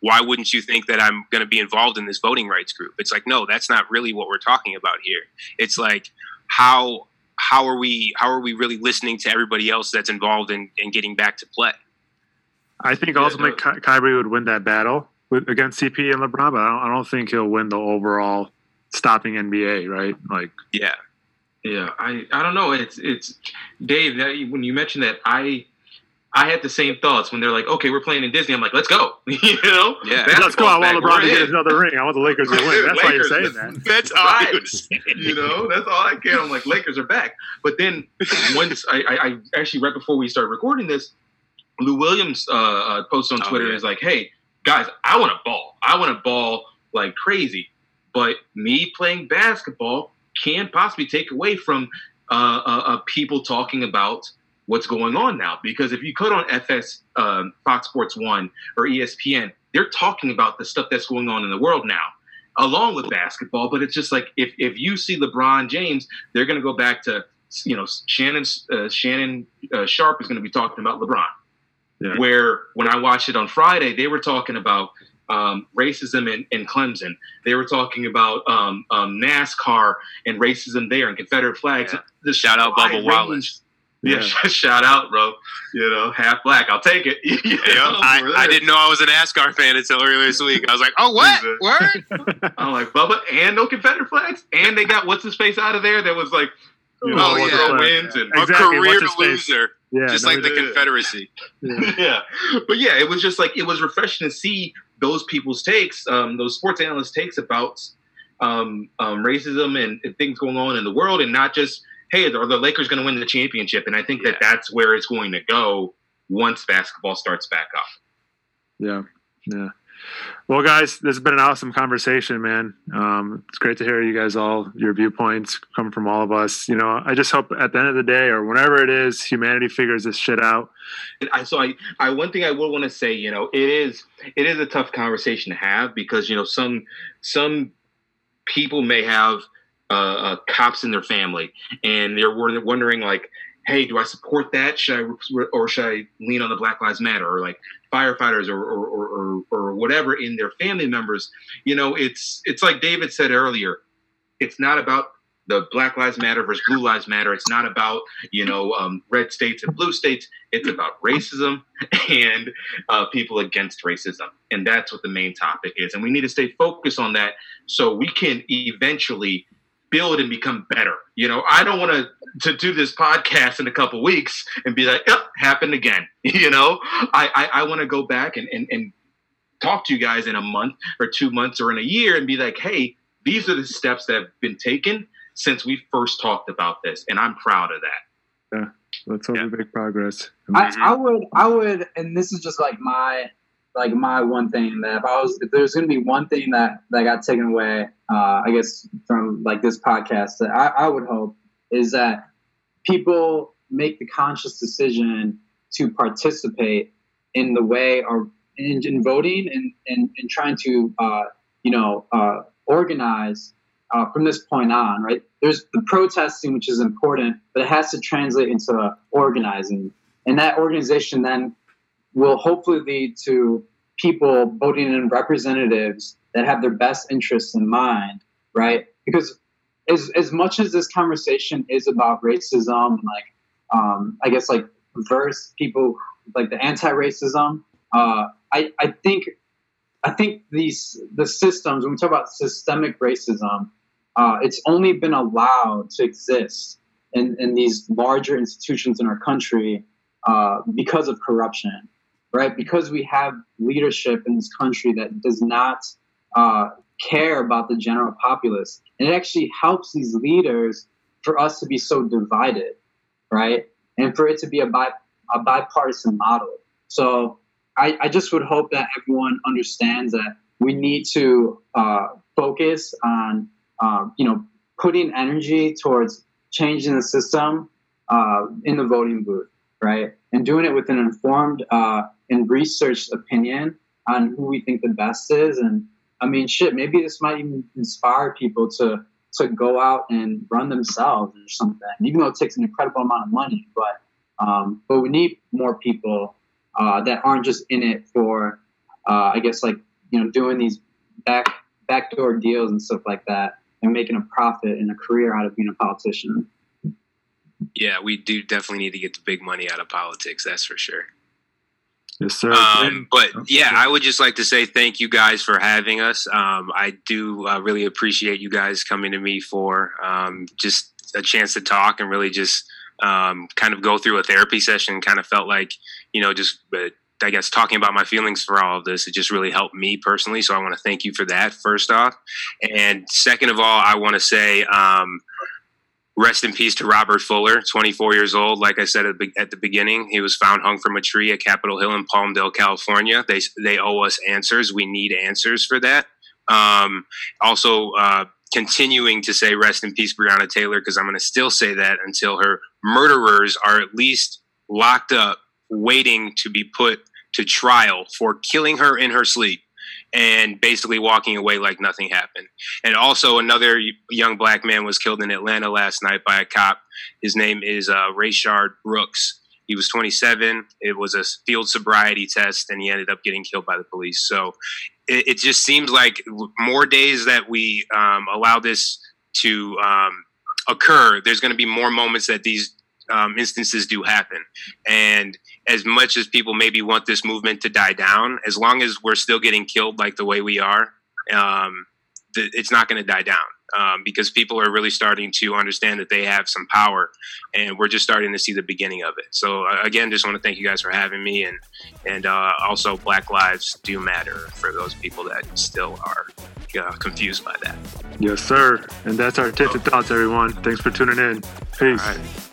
Why wouldn't you think that I'm going to be involved in this voting rights group?" It's like, "No, that's not really what we're talking about here." It's like how how are we how are we really listening to everybody else that's involved in, in getting back to play? I think Yeah, ultimately no. Ky- Kyrie would win that battle with, against CP and LeBron, but I don't, I don't think he'll win the overall stopping NBA. Right? Like, Yeah. Yeah, I, I don't know. It's it's Dave. That, when you mentioned that, I I had the same thoughts when they're like, okay, we're playing in Disney. I'm like, let's go. you know, Yeah. let's go. I want LeBron to get another ring. I want the Lakers to win. That's why you're saying that. That's all Right. I was you know, that's all I care. I'm like, Lakers are back. But then once I, I, I actually right before we started recording this, Lou Williams uh, uh, posted on Oh, Twitter yeah. is like, "Hey guys, I want to ball. I want to ball like crazy, but me playing basketball can't possibly take away from uh, uh, uh, people talking about what's going on now. Because if you cut on FS, um, Fox Sports One or ESPN, they're talking about the stuff that's going on in the world now, along with basketball. But it's just like if if you see LeBron James, they're going to go back to you know Shannon uh, Shannon uh, Sharpe is going to be talking about LeBron. Yeah. Where when I watched it on Friday, they were talking about um, racism in, in, Clemson. They were talking about um, um, NASCAR and racism there and Confederate flags. Yeah. The shout out Bubba Wallace. Yeah, shout out, bro. You know, half black. I'll take it. yeah, I, I, didn't know I was an NASCAR fan until earlier this week. I was like, oh, what? Word? I'm like, Bubba, and no Confederate flags? And they got what's his face out of there that was like, you know, oh, yeah. wins and exactly. a career loser. Yeah, just no, like the Confederacy. Yeah. yeah. But yeah, it was just like, it was refreshing to see those people's takes, um, those sports analysts' takes about um, um, racism and, and things going on in the world and not just – hey, are the Lakers going to win the championship? And I think yeah. that that's where it's going to go once basketball starts back up. Yeah, yeah. Well, guys, this has been an awesome conversation, man. Um, it's great to hear you guys all your viewpoints come from all of us. You know, I just hope at the end of the day, or whenever it is, humanity figures this shit out. I, so, I, I, one thing I will want to say, you know, it is, it is a tough conversation to have because you know some, some people may have uh, uh, cops in their family, and they're wondering like, hey, do I support that? Should I or should I lean on the Black Lives Matter or like firefighters or or, or, or whatever in their family members? You know, it's it's like David said earlier. It's not about the Black Lives Matter versus Blue Lives Matter. It's not about you know um, red states and blue states. It's about racism and uh, people against racism, and that's what the main topic is. And we need to stay focused on that so we can eventually build and become better. You know, I don't want to to do this podcast in a couple weeks and be like, yep, happened again. You know, I I, I want to go back and, and and talk to you guys in a month or two months or in a year and be like, hey, these are the steps that have been taken since we first talked about this, and I'm proud of that. Yeah, that's all yeah. big progress. I, I would, I would, and this is just like my like my one thing that if I was if there's gonna be one thing that that got taken away, uh, I guess from like this podcast that I, I would hope is that people make the conscious decision to participate in the way or in, in voting and, and, and trying to uh, you know uh, organize uh, from this point on right? There's the protesting which is important but it has to translate into organizing. And that organization then will hopefully lead to people voting in representatives that have their best interests in mind, right? Because as, as much as this conversation is about racism like, um, I guess like verse people like the anti-racism, uh, I, I think I think these the systems when we talk about systemic racism, uh, it's only been allowed to exist in, in these larger institutions in our country uh, because of corruption right? Because we have leadership in this country that does not uh, care about the general populace. And it actually helps these leaders for us to be so divided, right? And for it to be a, bi- a bipartisan model. So I, I just would hope that everyone understands that we need to uh, focus on, uh, you know, putting energy towards changing the system uh, in the voting booth, right? And doing it with an informed uh, and researched opinion on who we think the best is. And I mean, shit, maybe this might even inspire people to to go out and run themselves or something. Even though it takes an incredible amount of money, but um, but we need more people uh, that aren't just in it for, uh, I guess, like you know, doing these back backdoor deals and stuff like that, and making a profit and a career out of being a politician. Yeah, we do definitely need to get the big money out of politics. That's for sure. Yes, sir. Um, but yeah, I would just like to say thank you guys for having us. Um, I do uh, really appreciate you guys coming to me for um, just a chance to talk and really just um, kind of go through a therapy session. Kind of felt like, you know, just, I guess talking about my feelings for all of this, it just really helped me personally. So I want to thank you for that, first off. And second of all, I want to say, um, Rest in peace to Robert Fuller, 24 years old. Like I said at the, at the beginning, he was found hung from a tree at Capitol Hill in Palmdale, California. They they owe us answers. We need answers for that. Um, also, uh, continuing to say rest in peace, Breonna Taylor, because I'm going to still say that until her murderers are at least locked up, waiting to be put to trial for killing her in her sleep and basically walking away like nothing happened. And also, another young black man was killed in Atlanta last night by a cop. His name is uh, Rayshard Brooks. He was 27. It was a field sobriety test, and he ended up getting killed by the police. So it, it just seems like more days that we um, allow this to um, occur, there's going to be more moments that these um, instances do happen. And as much as people maybe want this movement to die down, as long as we're still getting killed like the way we are, um, th- it's not going to die down um, because people are really starting to understand that they have some power, and we're just starting to see the beginning of it. So uh, again, just want to thank you guys for having me, and and uh, also Black Lives do matter for those people that still are uh, confused by that. Yes, sir. And that's our tips and thoughts, everyone. Thanks for tuning in. Peace.